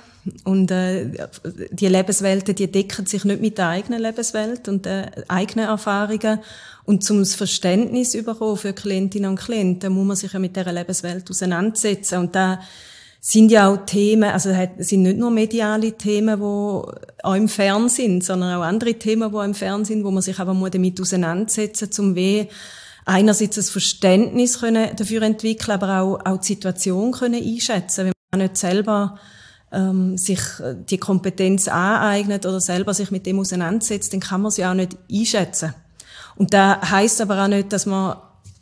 und äh, die Lebenswelten, die decken sich nicht mit der eigenen Lebenswelt und den eigenen Erfahrungen. Und zum Verständnis überkommen für Klientinnen und Klienten, muss man sich ja mit dieser Lebenswelt auseinandersetzen. Und da sind ja auch Themen, also sind nicht nur mediale Themen, die auch im Fern sind, sondern auch andere Themen, auch im Fern sind, wo man sich aber damit auseinandersetzen muss, um weh einerseits das Verständnis können dafür entwickeln, aber auch, auch die Situation können einschätzen, wenn man nicht selber ähm, sich die Kompetenz aneignet oder selber sich mit dem auseinandersetzt, dann kann man sie auch nicht einschätzen. Und da heißt aber auch nicht, dass man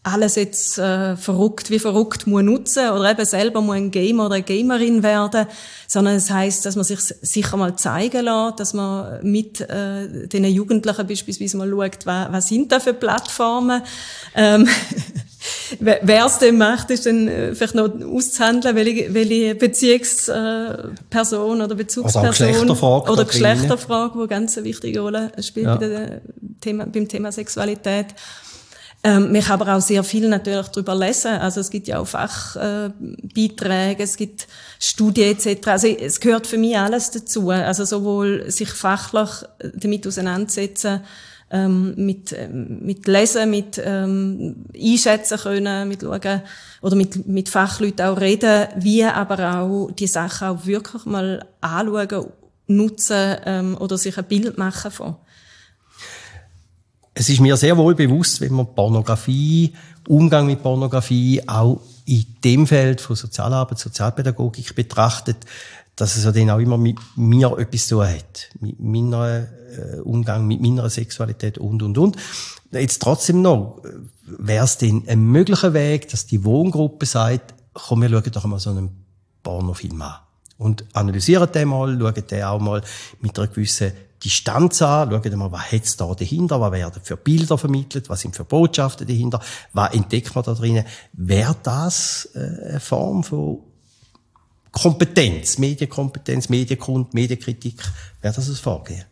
alles jetzt äh, verrückt wie verrückt muss nutzen oder eben selber muss ein Gamer oder eine Gamerin werden, sondern es heißt, dass man sich sicher mal zeigen lässt, dass man mit äh, den Jugendlichen beispielsweise mal schaut, was, was sind da für Plattformen. Ähm, Wer es denn macht, ist dann äh, vielleicht noch auszuhandeln, welche, welche Beziehungsperson oder Bezugsperson also Geschlechterfrage oder Geschlechterfrage, die ganz eine wichtige Rolle spielt ja. bei Thema, beim Thema Sexualität. Ähm, man kann aber auch sehr viel natürlich darüber lesen. Also es gibt ja auch Fachbeiträge, äh, es gibt Studien etc. Also es gehört für mich alles dazu. Also sowohl sich fachlich damit auseinandersetzen, ähm, mit, ähm, mit Lesen, mit ähm, einschätzen können, mit schauen oder mit, mit Fachleuten auch reden, wie aber auch die Sachen auch wirklich mal anschauen, nutzen ähm, oder sich ein Bild machen von. Es ist mir sehr wohl bewusst, wenn man Pornografie, Umgang mit Pornografie auch in dem Feld von Sozialarbeit, Sozialpädagogik betrachtet, dass es ja dann auch immer mit mir etwas zu tun hat. Mit meiner äh, Umgang mit meiner Sexualität und, und, und. Jetzt trotzdem noch, wäre es denn ein möglicher Weg, dass die Wohngruppe sagt, komm, wir schauen doch mal so einen Pornofilm an. Und analysieren den mal, schauen den auch mal mit einer gewissen Distanz an, schauen mal, was hat's da dahinter, was werden für Bilder vermittelt, was sind für Botschaften dahinter, was entdeckt man da drinnen. Wäre das äh, eine Form von Kompetenz, Medienkompetenz, Medienkunde, Medienkritik, wäre das ein Vorgehen?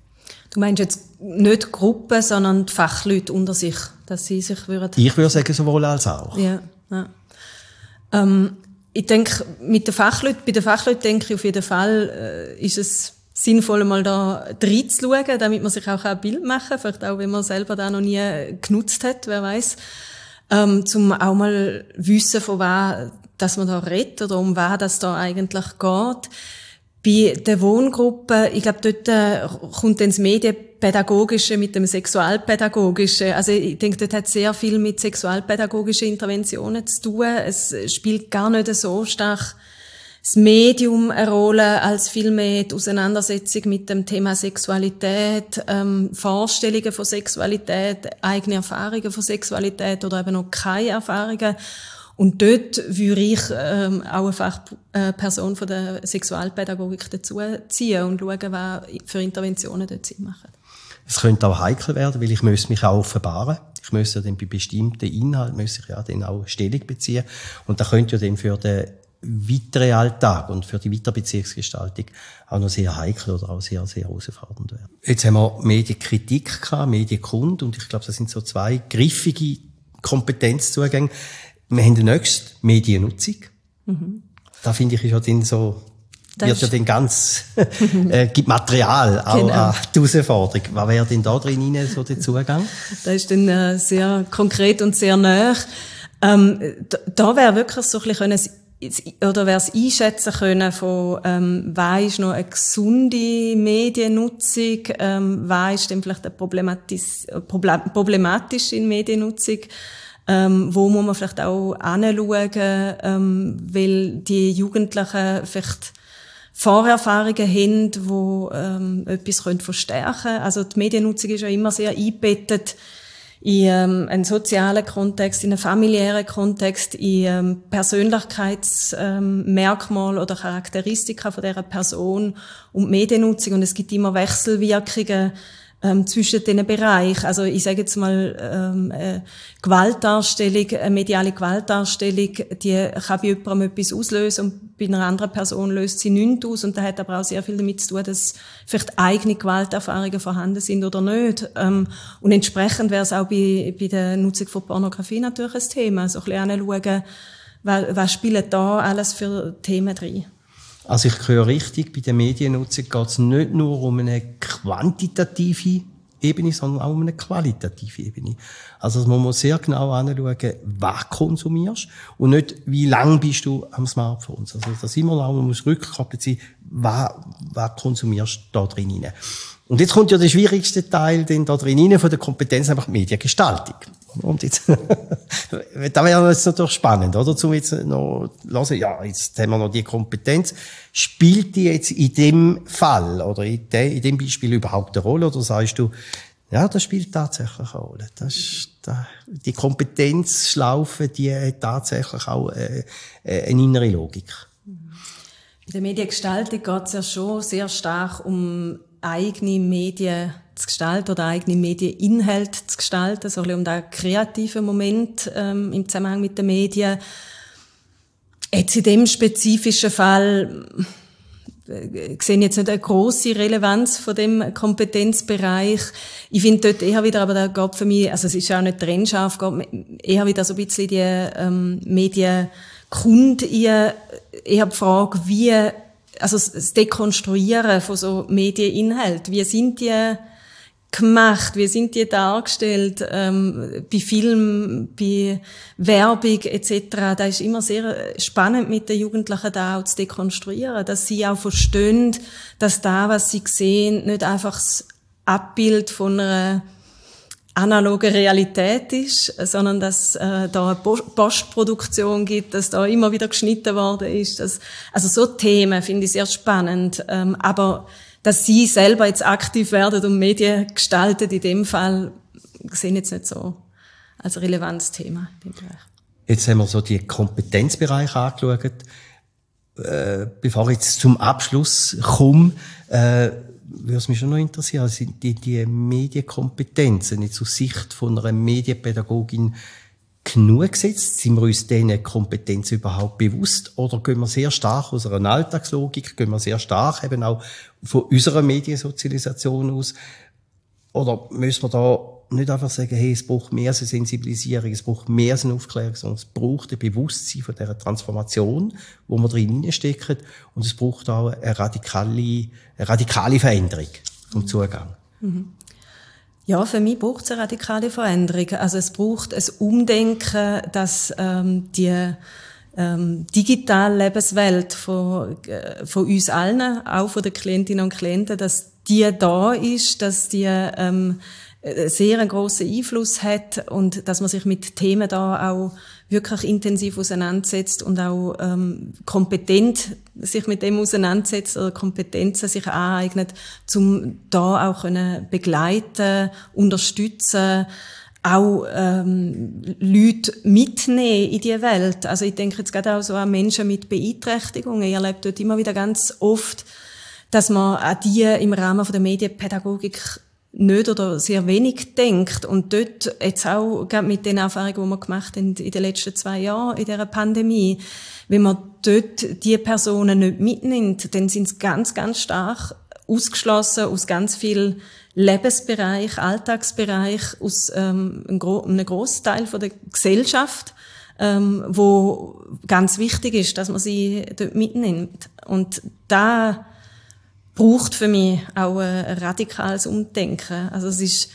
Du meinst jetzt nicht Gruppen, sondern die Fachleute unter sich, dass sie sich würden... Ich würde sagen, sowohl als auch. Ja, ja. Ähm, ich denke, mit den Fachleuten, bei den Fachleuten denke ich auf jeden Fall, äh, ist es sinnvoll, mal da reinzuschauen, damit man sich auch ein Bild machen kann, vielleicht auch, wenn man selber da noch nie genutzt hat, wer weiß, ähm, zum auch mal wissen, von was, dass man da redet oder um was das da eigentlich geht. Bei der Wohngruppe, ich glaube, dort äh, kommt dann das Medienpädagogische mit dem Sexualpädagogischen. Also ich denke, dort hat sehr viel mit sexualpädagogischen Interventionen zu tun. Es spielt gar nicht so stark das Medium eine Rolle als vielmehr die Auseinandersetzung mit dem Thema Sexualität, ähm, Vorstellungen von Sexualität, eigene Erfahrungen von Sexualität oder eben noch keine Erfahrungen. Und dort würde ich ähm, auch eine Fachperson von der Sexualpädagogik dazu ziehen und schauen, was für Interventionen dort Sinn machen. Es könnte auch heikel werden, weil ich müsste mich auch offenbaren. Ich müsste dann bei bestimmten Inhalten müsste ich ja dann auch Stellung beziehen. Und da könnte ja dann für den weiteren Alltag und für die Weiterbeziehungsgestaltung auch noch sehr heikel oder auch sehr, sehr herausfordernd werden. Jetzt haben wir Medienkritik gehabt, Medienkunde und ich glaube, das sind so zwei griffige Kompetenzzugänge. Wir haben den nächsten Mediennutzung. Mhm. Da finde ich, ist ja dann so, das wird ja dann ganz, äh, gibt Material auch genau. an die Herausforderung. Was wäre denn da drin so der Zugang? Das ist dann äh, sehr konkret und sehr nah. Ähm, da, da wäre wirklich so ein bisschen oder wer es einschätzen können von ähm, was ist noch eine gesunde Mediennutzung, ähm, was ist denn vielleicht eine problematisch, problematische Mediennutzung, ähm, wo muss man vielleicht auch anschauen, ähm, weil die Jugendlichen vielleicht Vorerfahrungen haben, die ähm, etwas können verstärken können. Also die Mediennutzung ist ja immer sehr eingebettet in ähm, einen sozialen Kontext, in einen familiären Kontext, in ähm, Persönlichkeitsmerkmal ähm, oder Charakteristika von dieser Person und Mediennutzung. Und es gibt immer Wechselwirkungen ähm, zwischen diesen Bereichen. Also ich sage jetzt mal, ähm, äh, Gewaltdarstellung, eine mediale Gewaltdarstellung, die kann bei jemandem etwas auslösen und bei einer anderen Person löst sie nichts aus. Und das hat aber auch sehr viel damit zu tun, dass vielleicht eigene Gewalterfahrungen vorhanden sind oder nicht. Ähm, und entsprechend wäre es auch bei, bei der Nutzung von Pornografie natürlich ein Thema. So ein bisschen anschauen, was, was spielt da alles für Themen drin. Also ich höre richtig, bei der Mediennutzung geht es nicht nur um eine quantitative Ebene, sondern auch um eine qualitative Ebene. Also man muss sehr genau anschauen, was konsumierst und nicht, wie lang bist du am Smartphone. Also das immer noch, man muss rückkoppelt sein, was, was konsumierst du da drin. Und jetzt kommt ja der schwierigste Teil denn da drin von der Kompetenz, einfach Mediengestaltung. Und jetzt, da wäre jetzt natürlich spannend, oder? Zum jetzt noch hören, ja, jetzt haben wir noch die Kompetenz. Spielt die jetzt in dem Fall oder in, de, in dem Beispiel überhaupt eine Rolle? Oder sagst du, ja, das spielt tatsächlich eine Rolle. Das ist, da, die Kompetenzschlaufe, die hat tatsächlich auch äh, äh, eine innere Logik. In der Mediengestaltung geht es ja schon sehr stark um eigene Medien zu gestalten oder eigene Medieninhalte zu gestalten, so ein bisschen um den kreativen Moment ähm, im Zusammenhang mit den Medien. Jetzt in dem spezifischen Fall äh, sehe jetzt nicht eine große Relevanz von dem Kompetenzbereich. Ich finde dort eher wieder, aber da geht für mich, also es ist auch nicht trennscharf, eher wieder so ein bisschen die ähm, Medienkunde eher, eher die Frage, wie also das Dekonstruieren von so Medieninhalten. Wie sind die gemacht? Wie sind die dargestellt? Ähm, bei Film, bei Werbung etc. Da ist immer sehr spannend mit den Jugendlichen da auch zu dekonstruieren, dass sie auch verstehen, dass da, was sie sehen, nicht einfach das Abbild von einer analoge Realität ist, sondern dass äh, da eine Postproduktion gibt, dass da immer wieder geschnitten worden ist. Dass, also so Themen finde ich sehr spannend. Ähm, aber dass sie selber jetzt aktiv werden und Medien gestalten, in dem Fall sehe ich jetzt nicht so als relevantes Thema. Jetzt haben wir so die Kompetenzbereiche angeschaut. äh, bevor ich jetzt zum Abschluss komme, äh, würde es mich schon noch interessieren, sind die, die Medienkompetenzen jetzt aus Sicht von einer Medienpädagogin genug gesetzt? Sind wir uns diesen Kompetenzen überhaupt bewusst? Oder gehen wir sehr stark aus einer Alltagslogik, gehen wir sehr stark eben auch von unserer Mediensozialisation aus? Oder müssen wir da nicht einfach sagen, hey, es braucht mehr Sensibilisierung, es braucht mehr Aufklärung, sondern es braucht ein Bewusstsein von dieser Transformation, wo wir drin stecken, und es braucht auch eine radikale, eine radikale Veränderung vom Zugang. Mhm. Ja, für mich braucht es eine radikale Veränderung. Also es braucht ein Umdenken, dass ähm, die ähm, digitale Lebenswelt von, äh, von uns allen, auch von den Klientinnen und Klienten, dass die da ist, dass die ähm, äh, sehr einen grossen Einfluss hat und dass man sich mit Themen da auch wirklich intensiv auseinandersetzt und auch ähm, kompetent sich mit dem auseinandersetzt oder Kompetenzen sich aneignet, um da auch können begleiten, unterstützen, auch ähm, Leute mitnehmen in die Welt. Also ich denke jetzt gerade auch so an Menschen mit Beeinträchtigungen. Ich erlebe dort immer wieder ganz oft, dass man an die im Rahmen von der Medienpädagogik nicht oder sehr wenig denkt. Und dort, jetzt auch mit den Erfahrungen, die wir gemacht haben in den letzten zwei Jahren in dieser Pandemie, wenn man dort die Personen nicht mitnimmt, dann sind sie ganz, ganz stark ausgeschlossen aus ganz viel Lebensbereich, Alltagsbereich, aus ähm, einem, gro einem Großteil von der Gesellschaft, ähm, wo ganz wichtig ist, dass man sie dort mitnimmt. Und da braucht für mich auch ein radikales Umdenken. Also es ist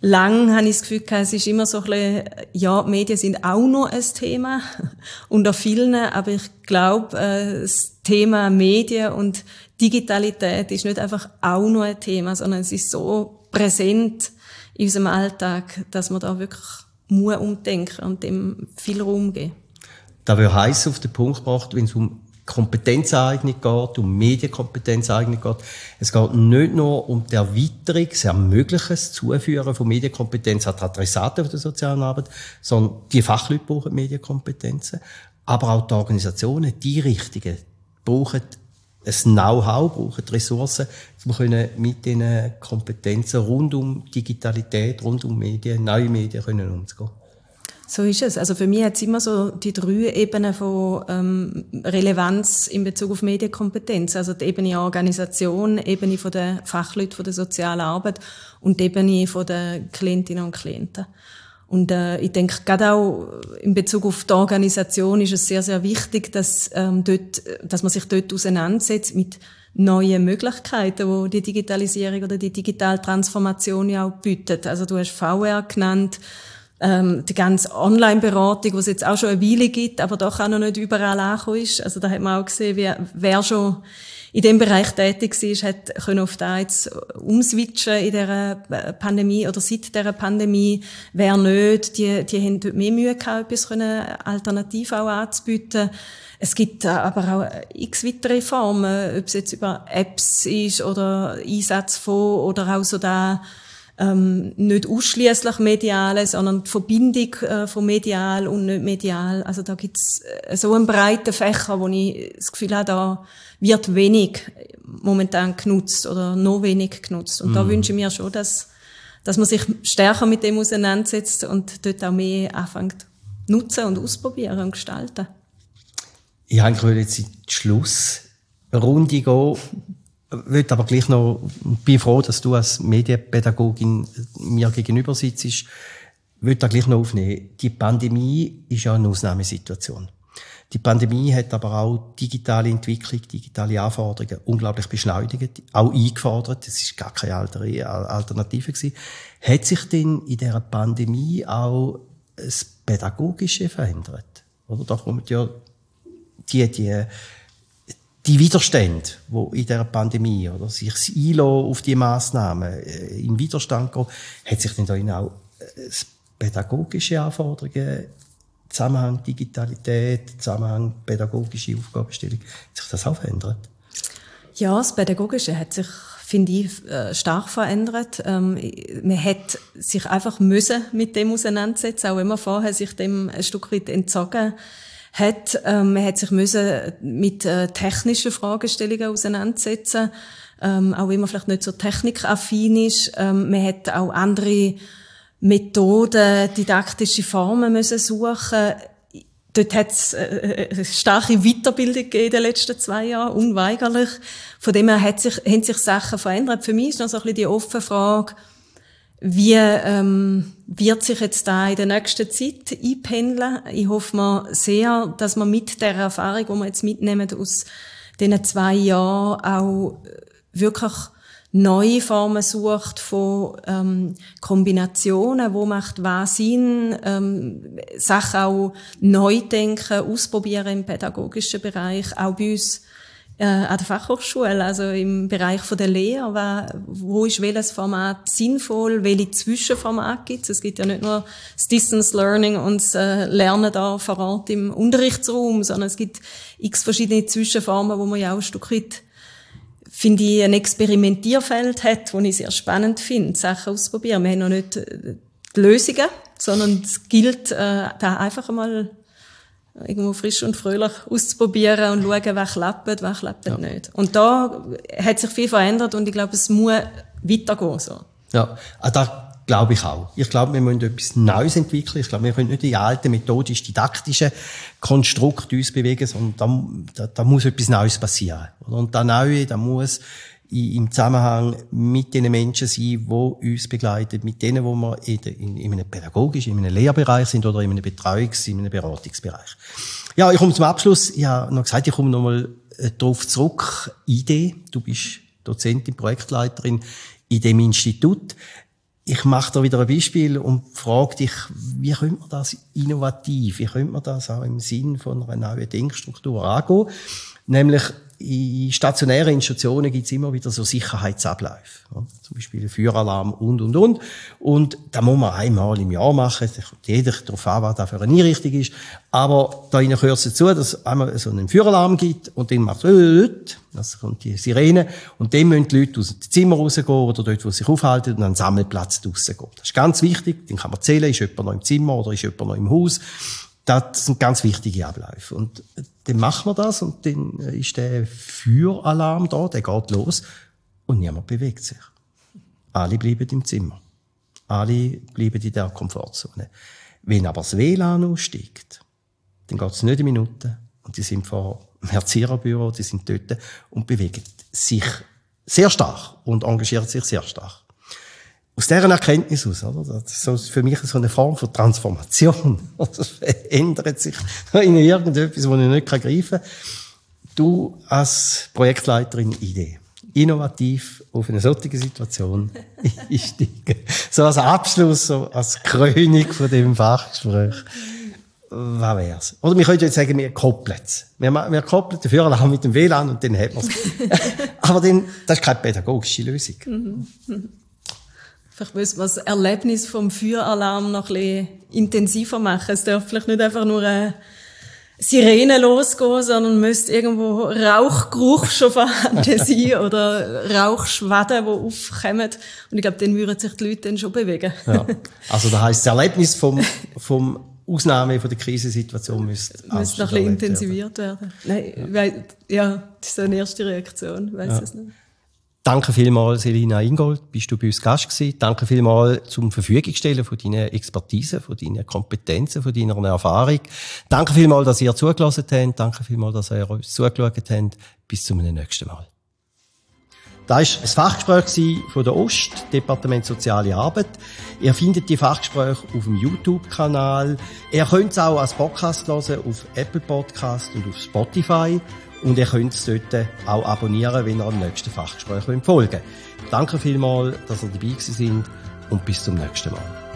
lang habe ich das Gefühl gehabt, es ist immer so ein bisschen, ja, Medien sind auch noch ein Thema unter vielen, aber ich glaube, äh, das Thema Medien und Digitalität ist nicht einfach auch noch ein Thema, sondern es ist so präsent in unserem Alltag, dass man da wirklich muss umdenken und dem viel Raum geben. Da wird heiß auf den Punkt gebracht, wenn es um Kompetenzeignung geht, um Medienkompetenzeignung geht. Es geht nicht nur um die Erweiterung, das Ermöglichen, das Zuführen von Medienkompetenz an die Adressaten der sozialen Arbeit, sondern die Fachleute brauchen Medienkompetenzen, aber auch die Organisationen, die Richtigen, brauchen ein Know-how, brauchen Ressourcen, um mit diesen Kompetenzen rund um Digitalität, rund um Medien, neue Medien können umzugehen. So ist es. Also für mich hat es immer so die drei Ebenen von ähm, Relevanz in Bezug auf Medienkompetenz. Also die Ebene Organisation, die Ebene von der Fachleute von der sozialen Arbeit und die Ebene von der Klientinnen und Klienten. Und äh, ich denke, gerade auch in Bezug auf die Organisation ist es sehr, sehr wichtig, dass, ähm, dort, dass man sich dort auseinandersetzt mit neuen Möglichkeiten, die die Digitalisierung oder die digitale Transformation ja auch bietet. Also du hast VR genannt, ähm, die ganze Online-Beratung, die es jetzt auch schon eine Weile gibt, aber doch auch noch nicht überall angekommen ist. Also da hat man auch gesehen, wer, wer schon in dem Bereich tätig war, hat können auf da jetzt umswitchen in der äh, Pandemie oder seit der Pandemie. Wer nicht, die, die haben dort mehr Mühe gehabt, etwas alternativ auch anzubieten. Es gibt aber auch x weitere Formen, ob es jetzt über Apps ist oder Einsatz von oder auch so da ähm, nicht ausschließlich mediale, sondern die Verbindung äh, von medial und nicht medial. Also da gibt's äh, so einen breiten Fächer, wo ich das Gefühl habe, da wird wenig momentan genutzt oder noch wenig genutzt. Und mm. da mhm. wünsche ich mir schon, dass, dass man sich stärker mit dem auseinandersetzt und dort auch mehr anfängt nutzen und ausprobieren und gestalten. Ich habe jetzt in die Schlussrunde gehen will aber gleich noch, bin froh, dass du als Medienpädagogin mir gegenüber sitzt. Ich will da gleich noch aufnehmen. Die Pandemie ist ja eine Ausnahmesituation. Die Pandemie hat aber auch digitale Entwicklung, digitale Anforderungen unglaublich beschleunigt, auch eingefordert. Das ist gar keine Alternative gewesen. Hat sich denn in dieser Pandemie auch das Pädagogische verändert? Oder da kommt ja die, die die Widerstände, wo in der Pandemie oder sich das ILO auf die Maßnahmen äh, in Widerstand gehen, hat sich dann auch äh, pädagogische Anforderungen, Zusammenhang Digitalität, Zusammenhang pädagogische Aufgabenstellung, hat sich das auch verändert? Ja, das Pädagogische hat sich, finde ich, äh, stark verändert. Ähm, man hat sich einfach müssen mit dem auseinandersetzen, auch wenn man vorher sich dem ein Stück weit entzogen hat. Ähm, man hat sich müssen mit äh, technischen Fragestellungen auseinandersetzen, ähm, auch wenn man vielleicht nicht so technikaffin ist. Man hat auch andere Methoden, didaktische Formen müssen suchen. Dort hat es äh, eine starke Weiterbildung in den letzten zwei Jahren, unweigerlich. Von dem her hat sich, haben sich Sachen verändert. Für mich ist noch so ein bisschen die offene Frage, wie ähm, wird sich jetzt da in der nächsten Zeit einpendeln? Ich hoffe mal sehr, dass man mit der Erfahrung, die wir jetzt mitnehmen aus diesen zwei Jahren, auch wirklich neue Formen sucht von ähm, Kombinationen, wo macht was Sinn, ähm, Sachen auch neu denken, ausprobieren im pädagogischen Bereich, auch bei uns äh, an der Fachhochschule, also im Bereich von der Lehre, wo ist welches Format sinnvoll, welche Zwischenformate gibt es. Es gibt ja nicht nur das Distance Learning und das äh, Lernen da vor Ort im Unterrichtsraum, sondern es gibt x verschiedene Zwischenformen, wo man ja auch ein Stück weit finde ich, ein Experimentierfeld hat, das ich sehr spannend finde, Sachen auszuprobieren. Wir haben noch nicht äh, die Lösungen, sondern es gilt, äh, da einfach einmal irgendwo frisch und fröhlich auszuprobieren und schauen, was klappt, was klappt ja. nicht. Und da hat sich viel verändert und ich glaube, es muss weitergehen. So. Ja, ah, da glaube ich auch. Ich glaube, wir müssen etwas Neues entwickeln. Ich glaube, wir können nicht die alten methodisch-didaktischen Konstrukte uns bewegen, sondern da, da, da muss etwas Neues passieren. Und das Neue, da muss im Zusammenhang mit den Menschen sein, die uns begleiten, mit denen, wo wir in, in, in einem pädagogischen, in einem Lehrbereich sind oder in einem Betreuungs-, in einem Beratungsbereich. Ja, ich komme zum Abschluss. Ich habe noch gesagt, ich komme nochmal äh, darauf zurück. Idee, du bist Dozentin, Projektleiterin in dem Institut. Ich mache da wieder ein Beispiel und frage dich, wie könnte man das innovativ, wie könnte man das auch im Sinn von einer neuen Denkstruktur angehen? Nämlich, in stationären Institutionen gibt es immer wieder so Sicherheitsabläufe. Ja, zum Beispiel Feueralarm und, und, und. Und da muss man einmal im Jahr machen. Da kommt jeder darauf an, was da für eine Einrichtung ist. Aber da gehört es dazu, dass es einmal so einen Feueralarm gibt und dann macht es, das kommt die Sirene. Und dann müssen die Leute aus dem Zimmer rausgehen oder dort, wo sie sich aufhalten und an den Sammelplatz gehen. Das ist ganz wichtig. Dann kann man zählen, ist jemand noch im Zimmer oder ist jemand noch im Haus. Das sind ganz wichtige Abläufe. Und dann machen wir das und dann ist der Feueralarm da, der geht los und niemand bewegt sich. Alle bleiben im Zimmer. Alle bleiben in der Komfortzone. Wenn aber das WLAN aussteigt, dann geht es nicht eine Minute und die sind vor dem Erzieherbüro, die sind dort und bewegen sich sehr stark und engagieren sich sehr stark aus deren Erkenntnis aus, oder? Das ist für mich so eine Form von Transformation. Das verändert sich in irgendetwas, was ich nicht greifen kann. Du als Projektleiterin Idee. Innovativ auf eine solche Situation einsteigen. So als Abschluss, so als Krönung von dem Fachgespräch. Was wär's? Oder wir könnten jetzt sagen, wir koppeln es. Wir, wir koppeln den Führerlauf mit dem WLAN und dann hat man es. Aber dann, das ist keine pädagogische Lösung. Vielleicht müssen wir das Erlebnis vom Feueralarm noch ein bisschen intensiver machen. Es darf vielleicht nicht einfach nur eine Sirene losgehen, sondern müsste irgendwo Rauchgeruch schon vorhanden sein oder Rauchschwaden, die aufkommen. Und ich glaube, dann würden sich die Leute dann schon bewegen. Ja. Also das heisst, das Erlebnis vom, vom Ausnahme von der Krisensituation müsste, müsste noch ein bisschen intensiviert werden. werden. Nein, ja. Weil, ja, das ist eine erste Reaktion, weiß ja. es nicht. Danke vielmals, Selina Ingold, bist du bei uns Gast gewesen. Danke vielmals zum Verfügung stellen von deiner Expertise, von deinen Kompetenzen, von deiner Erfahrung. Danke vielmals, dass ihr zugelassen habt. Danke vielmals, dass ihr uns zugeschaut habt. Bis zum nächsten Mal. Das war ein Fachgespräch von der Ost, Departement Soziale Arbeit. Ihr findet die Fachgespräche auf dem YouTube-Kanal. Ihr könnt es auch als Podcast hören auf Apple Podcast und auf Spotify. Und ihr könnt es dort auch abonnieren, wenn ihr am nächsten Fachgespräch folgen wollt. Danke vielmals, dass ihr dabei sind und bis zum nächsten Mal.